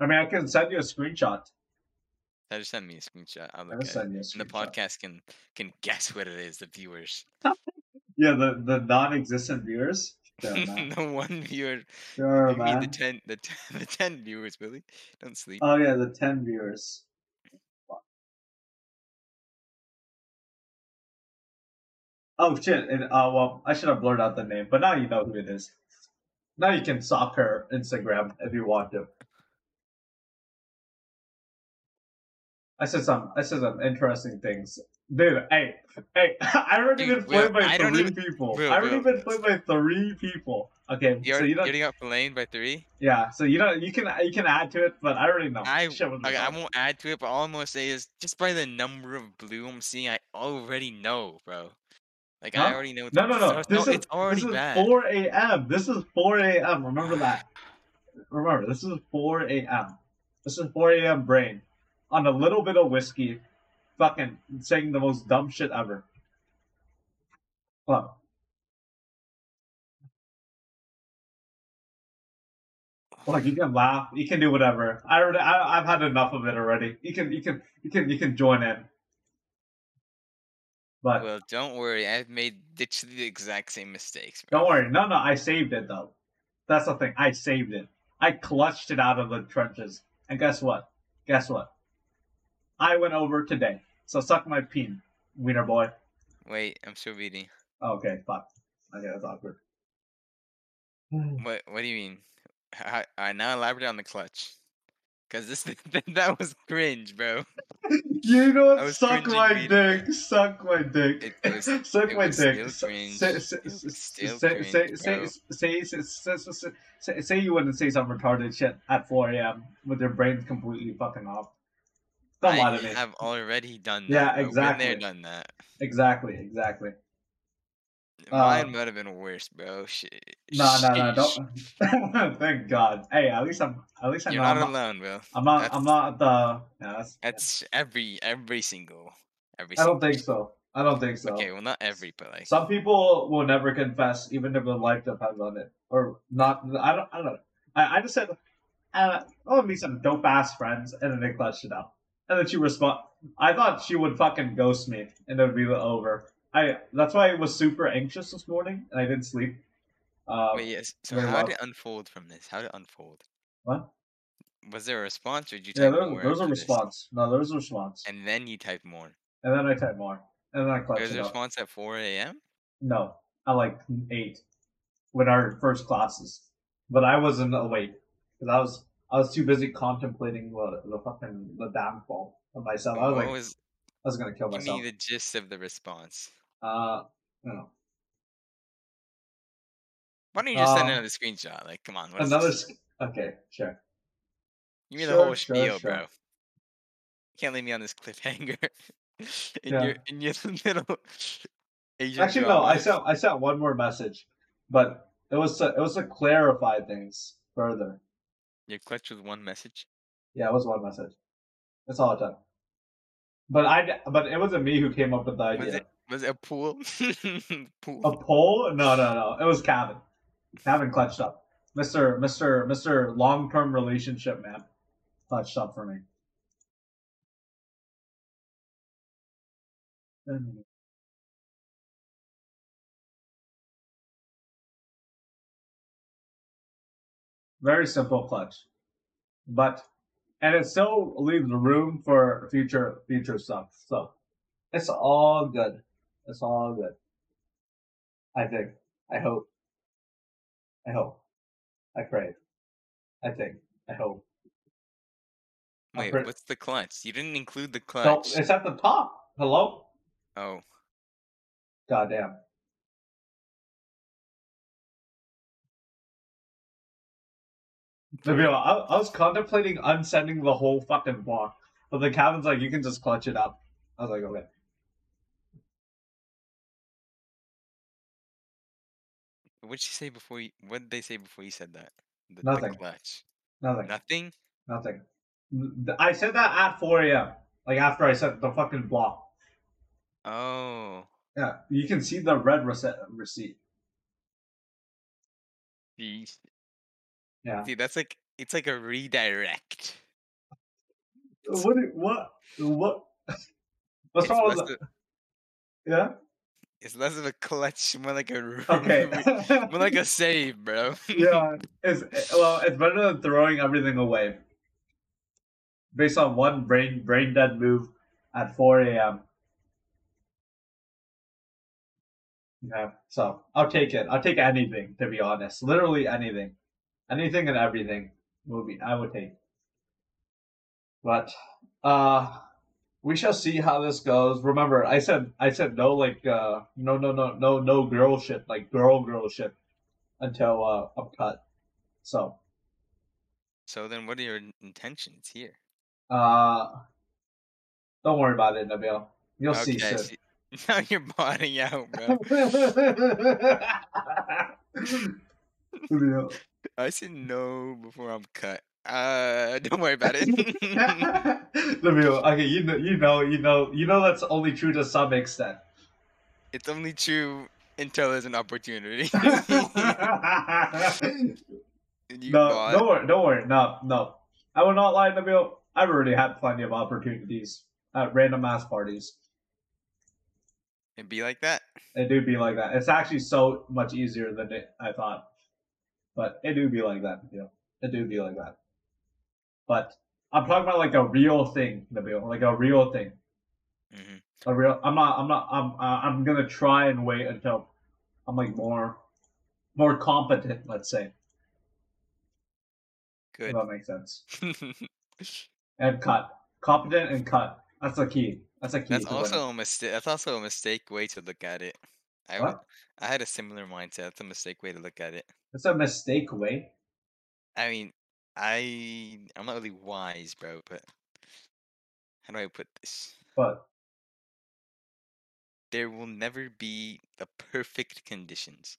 I mean, I can send you a screenshot. I just send me a screenshot. I'll look will at it. send you a And the podcast can can guess what it is. The viewers. [laughs] Yeah, the the non-existent viewers. Sure, [laughs] the one viewer. Sure, You mean the man. ten, the ten, [laughs] the ten viewers, Billy? Don't sleep. Oh yeah, the ten viewers. Oh shit! And uh, well, I should have blurred out the name, but now you know who it is. Now you can stalk her Instagram if you want to. I said some. I said some interesting things, dude. Hey, hey! [laughs] I already Dude, been played Will, by I three even- people. Will, I already Will. been played by three people. Okay, You so you you don't. got flayed by three. Yeah, so you know you can you can add to it, but I already know. I, okay, I won't add to it, but all I'm gonna say is just by the number of blue I'm seeing, I already know, bro. Like I already know. No, no, no. it's, This al- is it's already this is bad. 4 a.m. This is 4 a.m. Remember that. [sighs] Remember, this is 4 a.m. This is 4 a.m. brain on a little bit of whiskey, fucking saying the most dumb shit ever. Look, Like you can laugh, you can do whatever. I already, I, I've had enough of it already. You can, you can, you can, you can join in. But Well, don't worry. I've made literally the exact same mistakes. Bro. Don't worry. No, no, I saved it though. That's the thing. I saved it. I clutched it out of the trenches. And guess what? Guess what? I went over today. So suck my peen, wiener boy. Wait, I'm still reading. Okay, fuck. Okay, that's awkward. [sighs] What? What do you mean? I, I now elaborate on the clutch. Cause this [laughs] that was cringe, bro. [laughs] you know I what? Suck my reading dick. Suck my dick. Was- [laughs] Suck my dick. Say, say, say, say, say, say, say, say, say, say, say, say you wouldn't say some retarded shit at 4 a.m. with your brains completely fucking off. I have already done that. Yeah. Been exactly. there, done that. Exactly, exactly. Mine might have been worse, bro. Shit. No, no, no, don't. [laughs] Thank God. Hey, at least I'm. At least I You're not I'm not. alone, bro. I'm not. That's- I'm not the. That's, That's every every single every. I don't think so. I don't think so. Okay, well, not every, but like. Some people will never confess, even if their life depends on it, or not. I don't. I don't know. I, I just said, uh, "Oh, meet some dope ass friends," and then they clutched it out, and then she respond. I thought she would fucking ghost me, and it would be over. I. That's why I was super anxious this morning, and I didn't sleep. Uh, Wait, yes. So how well. did it unfold from this? How did it unfold? What? Was there a response, or did you Yeah, type there, more there was a after this? response. No, there was a response, and, then you typed more. And then I typed more, and then I clutched There was a response at 4 a.m. No, I like eight with our first classes, but I wasn't awake because I was I was too busy contemplating the the fucking the downfall of myself. I was What like, was? I was gonna kill Give myself. me the gist of the response. Uh, no. Why don't you just send Um, another screenshot? Like, come on. Another. sc- Okay, sure. Give me the whole sure, spiel, sure. bro. You can't leave me on this cliffhanger. [laughs] in Yeah. your in your [laughs] little Asian Actually, no. I sent I sent one more message, but it was to, it was to clarify things further. Your clutch with one message. Yeah, it was one message. That's all I done. But I but it wasn't me who came up with the Was idea. it was it a pool? [laughs] pool. A poll? No, no, no. It was Kevin. Kevin clutched up. Mister Mister Mister Long Term Relationship Man clutched up for me. Very simple clutch, but and it still leaves room for future future stuff. So it's all good. It's all good. I think. I hope. I hope. I pray. I think. I hope. Wait, what's the clutch? You didn't include the So clutch. it's at the top. Hello? oh, Goddamn. Maybe I, I was contemplating unsending the whole fucking block, but the cabin's like, you can just clutch it up. I was like, okay. what'd you say before? You, what did they say before you said that? The, Nothing. The clutch. Nothing. Nothing. Nothing. I said that at 4 a.m. Like after I sent the fucking block. Oh, Yeah, you can see the red receipt. receipt. jeez. Yeah. Dude, that's like it's like a redirect. Uh, what? What? Uh, what? [laughs] What's wrong with that? Yeah. it's less of a clutch, more like a [laughs] Okay. [laughs] more like a save, bro. yeah. It's eh, well, it's better than throwing everything away. Based on one brain brain dead move at 4 a.m. Yeah. So I'll take it. I'll take anything to be honest. Literally anything, anything and everything be. I would take. But uh, we shall see how this goes. Remember, I said I said no like uh no no no no no girl shit like girl girl shit until uh I'm cut. So So then, what are your intentions here? uh, don't worry about it, Nabil. You'll see okay, soon. see- [laughs] now you're botting out, bro. [laughs] [laughs] I said no before I'm cut. Uh, [laughs] don't worry about it. [laughs] [laughs] Nabil, okay, you know, you know, you know, you know that's only true to some extent. it's only true until there's an opportunity. No, bought- don't worry, don't worry. No, no. I will not lie, Nabil. I've already had plenty of opportunities at random ass parties. It'd be like that. It do be like that. It's actually so much easier than it, I thought. But it do be like that, you know. It do be like that. But I'm talking about like a real thing, Nabil. Like a real thing. hmm A real. I'm not. I'm not. I'm. Uh, I'm gonna try and wait until I'm like more, more competent. Let's say. Good. If that makes sense. [laughs] And cut. Competent and cut. That's the key. That's a key. That's winning. also a mistake. That's also a mistake way to look at it. I What? I had a similar mindset. That's a mistake way to look at it. It's a mistake way. I mean, I I'm not really wise, bro, but how do I put this? But There will never be the perfect conditions.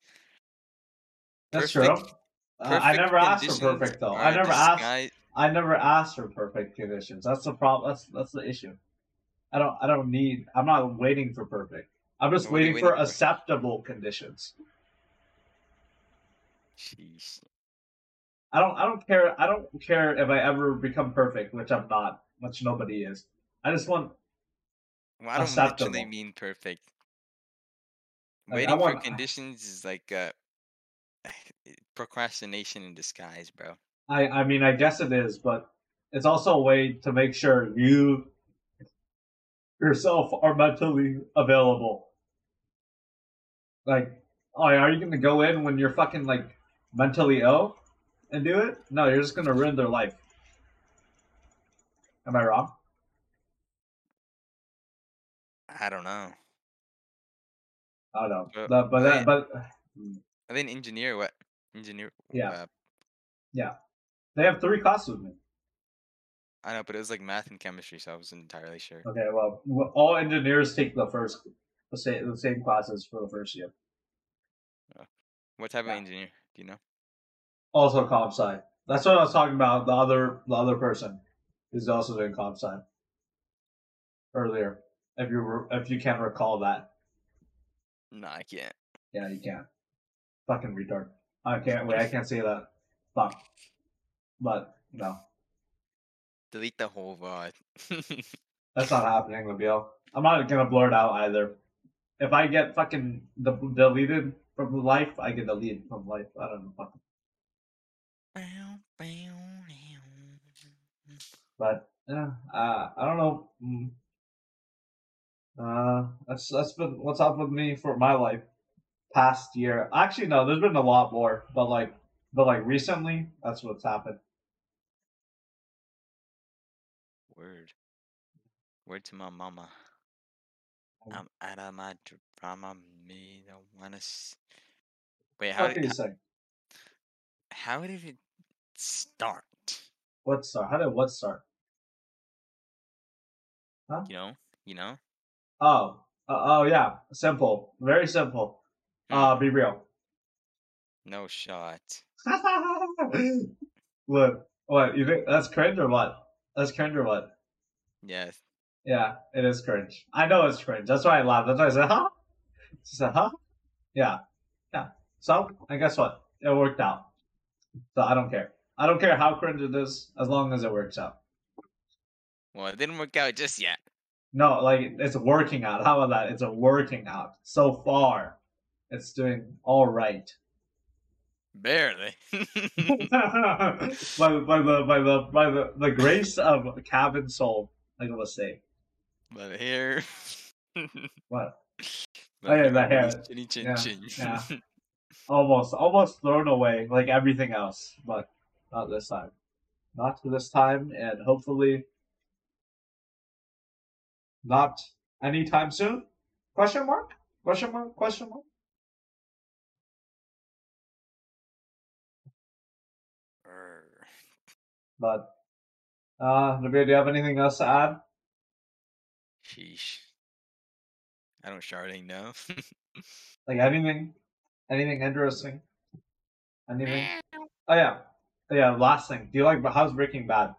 that's Perfect- true. Uh, I never asked for perfect though. I never asked. I never asked for perfect conditions. That's the problem. That's that's the issue. I don't. I don't need. I'm not waiting for perfect. I'm just you waiting for waiting for? acceptable conditions. Jeez. I don't. I don't care. I don't care if I ever become perfect, which I'm not. Which nobody is. I just want. Well, I don't Acceptable. mean perfect. Like, Waiting for conditions is like uh, [sighs] procrastination in disguise, bro. I. I mean, I guess it is, but it's also a way to make sure you yourself are mentally available. Like, oh, are you gonna go in when you're fucking like mentally ill and do it? No, you're just gonna ruin their life. Am I wrong? I don't know. I don't know. But- but but that, but Are they an engineer? What engineer? Yeah. Uh, they have three classes with me. I know, but it was like math and chemistry, so I wasn't entirely sure. Okay, well, all engineers take the first the same the same classes for the first year. What type Yeah. of engineer? Do you know? Also comp sci. That's what I was talking about. The other the other person is also doing comp sci earlier. If you re- if you can't recall that, No, I can't. yeah, you can't. Fucking retard. I can't wait. I can't say that. Fuck. But no, Delete the whole VOD. [laughs] that's not happening, Labio. I'm not gonna blur it out either. If I get fucking de- deleted from life, I get deleted from life. I don't know. Fucking. But yeah, uh, I don't know. Mm. Uh, that's that's been what's up with me for my life past year. Actually, no, there's been a lot more, but like, but like recently, that's what's happened. Word. Word to my mama. Um, I'm out of my drama. Me don't wanna. S- Wait, how What did you say? how did it start? What start? How did what start? Huh? You know, you know. Oh, uh, oh yeah, simple, very simple. Uh, be real. No shot. [laughs] what? What? You think that's cringe or what? That's cringe or what? Yes. Yeah, it is cringe. I know it's cringe. That's why I laughed. That's why I said, huh? She said, huh? Yeah. Yeah. So, and guess what? It worked out. So I don't care. I don't care how cringe it is, as long as it works out. Well, it didn't work out just yet. No, like, it's working out. How about that? It's a working out. So far, it's doing all right. Barely. [laughs] [laughs] by, by the by the by the, the grace of cabin soul, I gotta say. but here. [laughs] What? but Oh, yeah, the hair. Chinny chin Yeah, chin. yeah. almost almost thrown away like everything else but not this time. Not this time and hopefully not anytime soon? Question mark? Question mark? Question mark? But uh Nabil, do you have anything else to add? Sheesh. I don't sharding know. [laughs] like anything? Anything interesting? Anything? Oh yeah yeah last thing. Do you like how's breaking bad?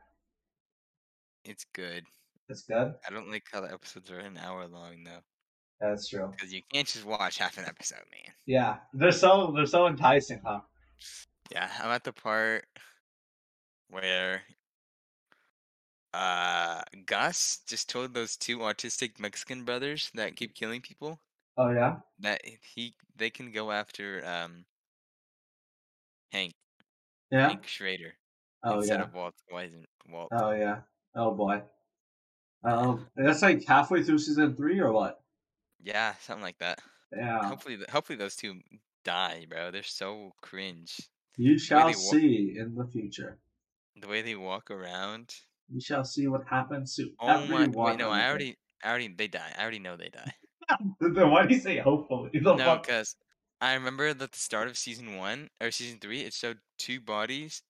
It's good. it's good? I don't like how the episodes are an hour long though, that's true. Because you can't just watch half an episode, man. yeah. They're so they're so enticing huh? Yeah, I'm at the part where uh Gus just told those two autistic Mexican brothers that keep killing people oh yeah? that he they can go after um Hank yeah Hank Schrader oh instead yeah of Walt Walt. Oh yeah. Oh boy. Um, that's like halfway through season three or what? Yeah, something like that. Yeah. Hopefully, hopefully those two die, bro. They're so cringe. You shall wa- see in the future. The way they walk around. You shall see what happens to Oh my! everyone. Wait, no, I already, I already, they die. I already know they die. [laughs] Then why do you say hopefully? [laughs] The No, because I remember that the start of season one or season three, it showed two bodies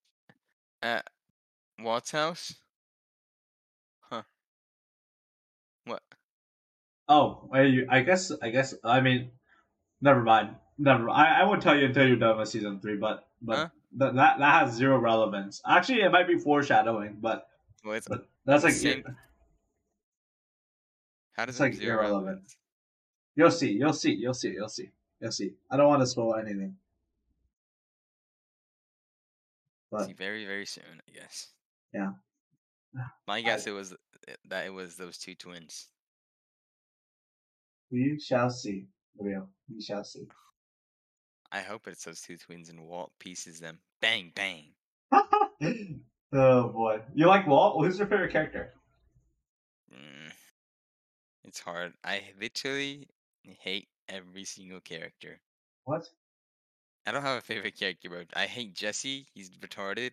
at Walt's house. Huh? What? Oh, I, I guess. I guess. I mean, never mind. Never. I, I won't tell you until you're done with season three. But but Huh? that, that that has zero relevance. Actually, it might be foreshadowing, but Well, it's but that's like Same- how does it's it like irrelevant. relevance? you'll see. You'll see. You'll see. You'll see. You'll see. I don't want to spoil anything. But See, very very soon, I guess. Yeah. My guess it was uh, that it was those two twins. We shall see. Real. We shall see. I hope it's those two twins and Walt pieces them. Bang bang. [laughs] oh boy. You like Walt? Who's your favorite character? Mm. It's hard. I literally hate every single character. What? I don't have a favorite character, bro. I hate Jesse. He's retarded.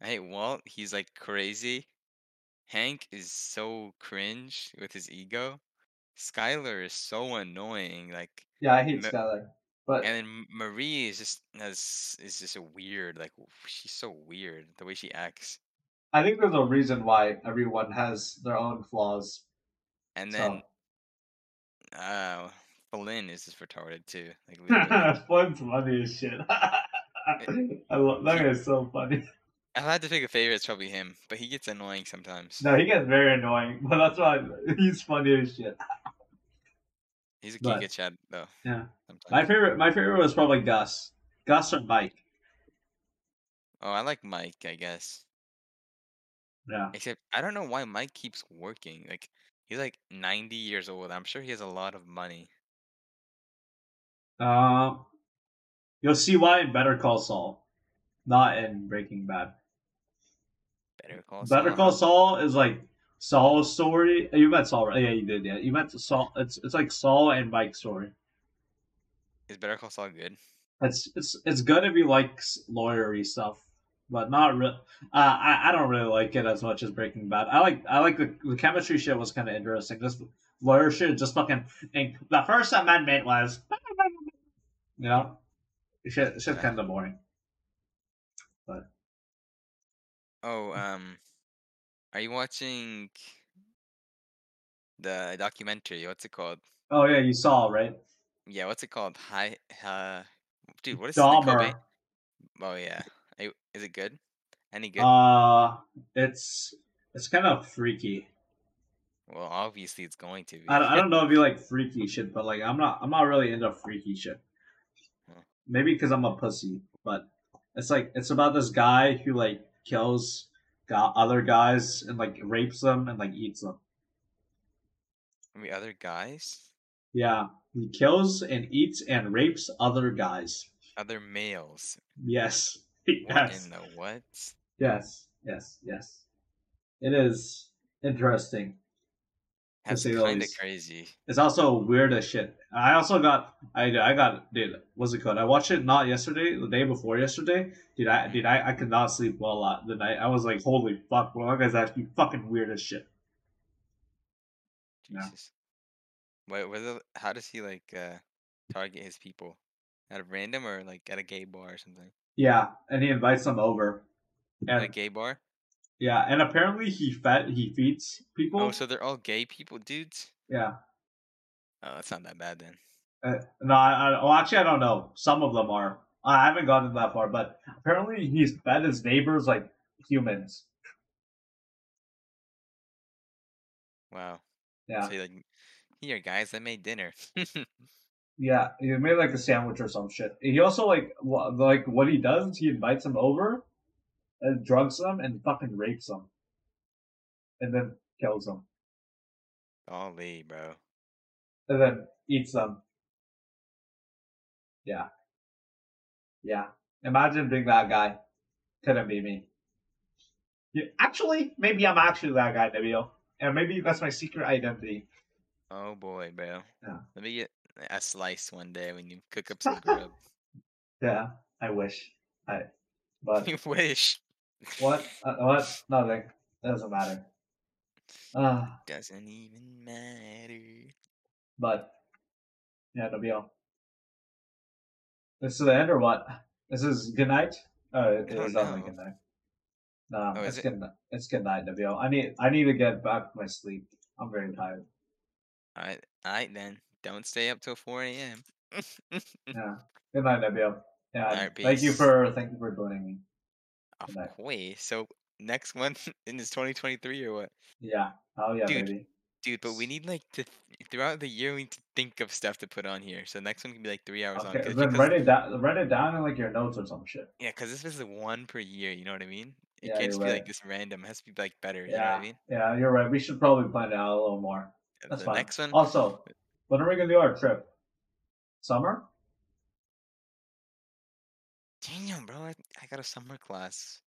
I hate Walt. He's like crazy. Hank is so cringe with his ego. Skyler is so annoying. Like, Yeah, I hate Ma- Skyler. But and then Marie is just has is just a weird. Like, she's so weird the way she acts. I think there's a reason why everyone has their own flaws. And So then uh, Flynn is just retarded too. Like. [laughs] Flynn's funny as shit. Eh, [laughs] I love that He- guy is so funny. if I had to pick a favorite, it's probably him. But he gets annoying sometimes. No, he gets very annoying, but that's why he's funny as shit. He's a but- Giga Chad though. Yeah. Sometimes. My favorite, my favorite was probably Gus. Gus or Mike. Oh, I like Mike. I guess. Yeah. Except I don't know why Mike keeps working. Like he's like 90 years old. I'm sure he has a lot of money. Um, you'll see why in Better Call Saul, not in Breaking Bad. Better call. Better Saul, Call? Saul is like Saul's story. You met Saul, right? Yeah, you did. Yeah, you met Saul. It's it's like Saul and Mike's story. Is Better Call Saul good? It's it's it's good if you like lawyery stuff, but not real. Uh, I I don't really like it as much as Breaking Bad. I like I like the the chemistry shit was kind of interesting. This lawyer shit just fucking. The first amendment was, you know, shit shit kind of boring. But oh, um, are you watching the documentary? What's it called? Oh yeah, you saw right? Yeah, what's it called? Hi, uh, dude, what is it called? Dahmer. Oh yeah, is it good? Any good? Uh, it's it's kind of freaky. well, obviously it's going to be. I don't, I don't know if you [laughs] like freaky shit, but like I'm not I'm not really into freaky shit. Maybe because I'm a pussy, but it's like it's about this guy who like kills go- other guys and like rapes them and like eats them. I mean, other guys, Yeah, he kills and eats and rapes other guys. other males. Yes, [laughs] What yes, in the what? yes, yes, yes. It is interesting. That's kind of crazy. It's also weird as shit. I also got I I got dude, what's it called? I watched it not yesterday, the day before yesterday. Dude, I dude I, I could not sleep well lot the night. I was like, holy fuck, bro, that guy's actually fucking weird as shit. Yeah. Jesus. Wait, whether how does he like uh target his people? At a random or like at a gay bar or something? Yeah, and he invites them over. At a And gay bar? Yeah, and apparently he fed he feeds people. Oh, so they're all gay people, dudes? yeah. Oh, that's not that bad then. Uh, no, I, I, well, actually, I don't know. Some of them are. I haven't gotten that far, but apparently he's fed his neighbors like humans. Wow. Yeah. So like, here guys, I made dinner. [laughs] Yeah, he made like a sandwich or some shit. He also like wha- like what he does is he invites them over, and drugs them and fucking rapes them, and then kills them, Golly, bro. and then eats them. Yeah, yeah. Imagine being that guy. Couldn't be me. Yeah, actually, maybe I'm actually that guy, Nabil, and maybe that's my secret identity. Oh boy, bro. Yeah. Let me get a slice one day when you cook up some [laughs] grub. Yeah, I wish. I, but [laughs] you wish. What? Uh, what? Nothing. It doesn't matter. Uh, Doesn't even matter. but yeah, Nabil. This is the end or what? This is good night. Oh, it I don't is definitely know. good night. No, Oh, it's it? good. It's good night, Nabil. I need I need to get back to my sleep. I'm very tired. Alright, alright then. Don't stay up till 4 a.m. [laughs] Yeah. Good night, Nabil. Yeah. Alright, thank you for thank you for joining me. Of course. So next one in this [laughs] 2023 or what? Yeah. Oh yeah, Dude, baby. Dude, but we need like to th- throughout the year we need to think of stuff to put on here. So next one can be like three hours. Okay, 'cause- then write it down. Write it down in like your notes or some shit. yeah, because this is the one per year. You know what I mean? It Yeah, can't just you're be right. like this random. It has to be like better. You know what Yeah. I mean? Yeah, you're right. We should probably plan it out a little more. That's the fine. next one. Also, when are we gonna do our trip? Summer? Damn, bro, I, I got a summer class.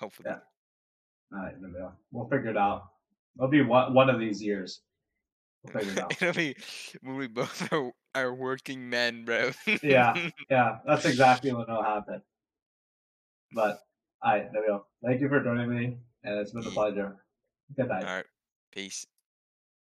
Hopefully. Yeah. Alright, Nabil. We'll figure it out. It'll be one one of these years. We'll figure it [laughs] out. It'll be when we both [laughs] are, are working men, bro. Yeah. [laughs] yeah, that's exactly what will happen. But alright, Nabil. Thank you for joining me, and it's been a pleasure. Good night. All right. Peace.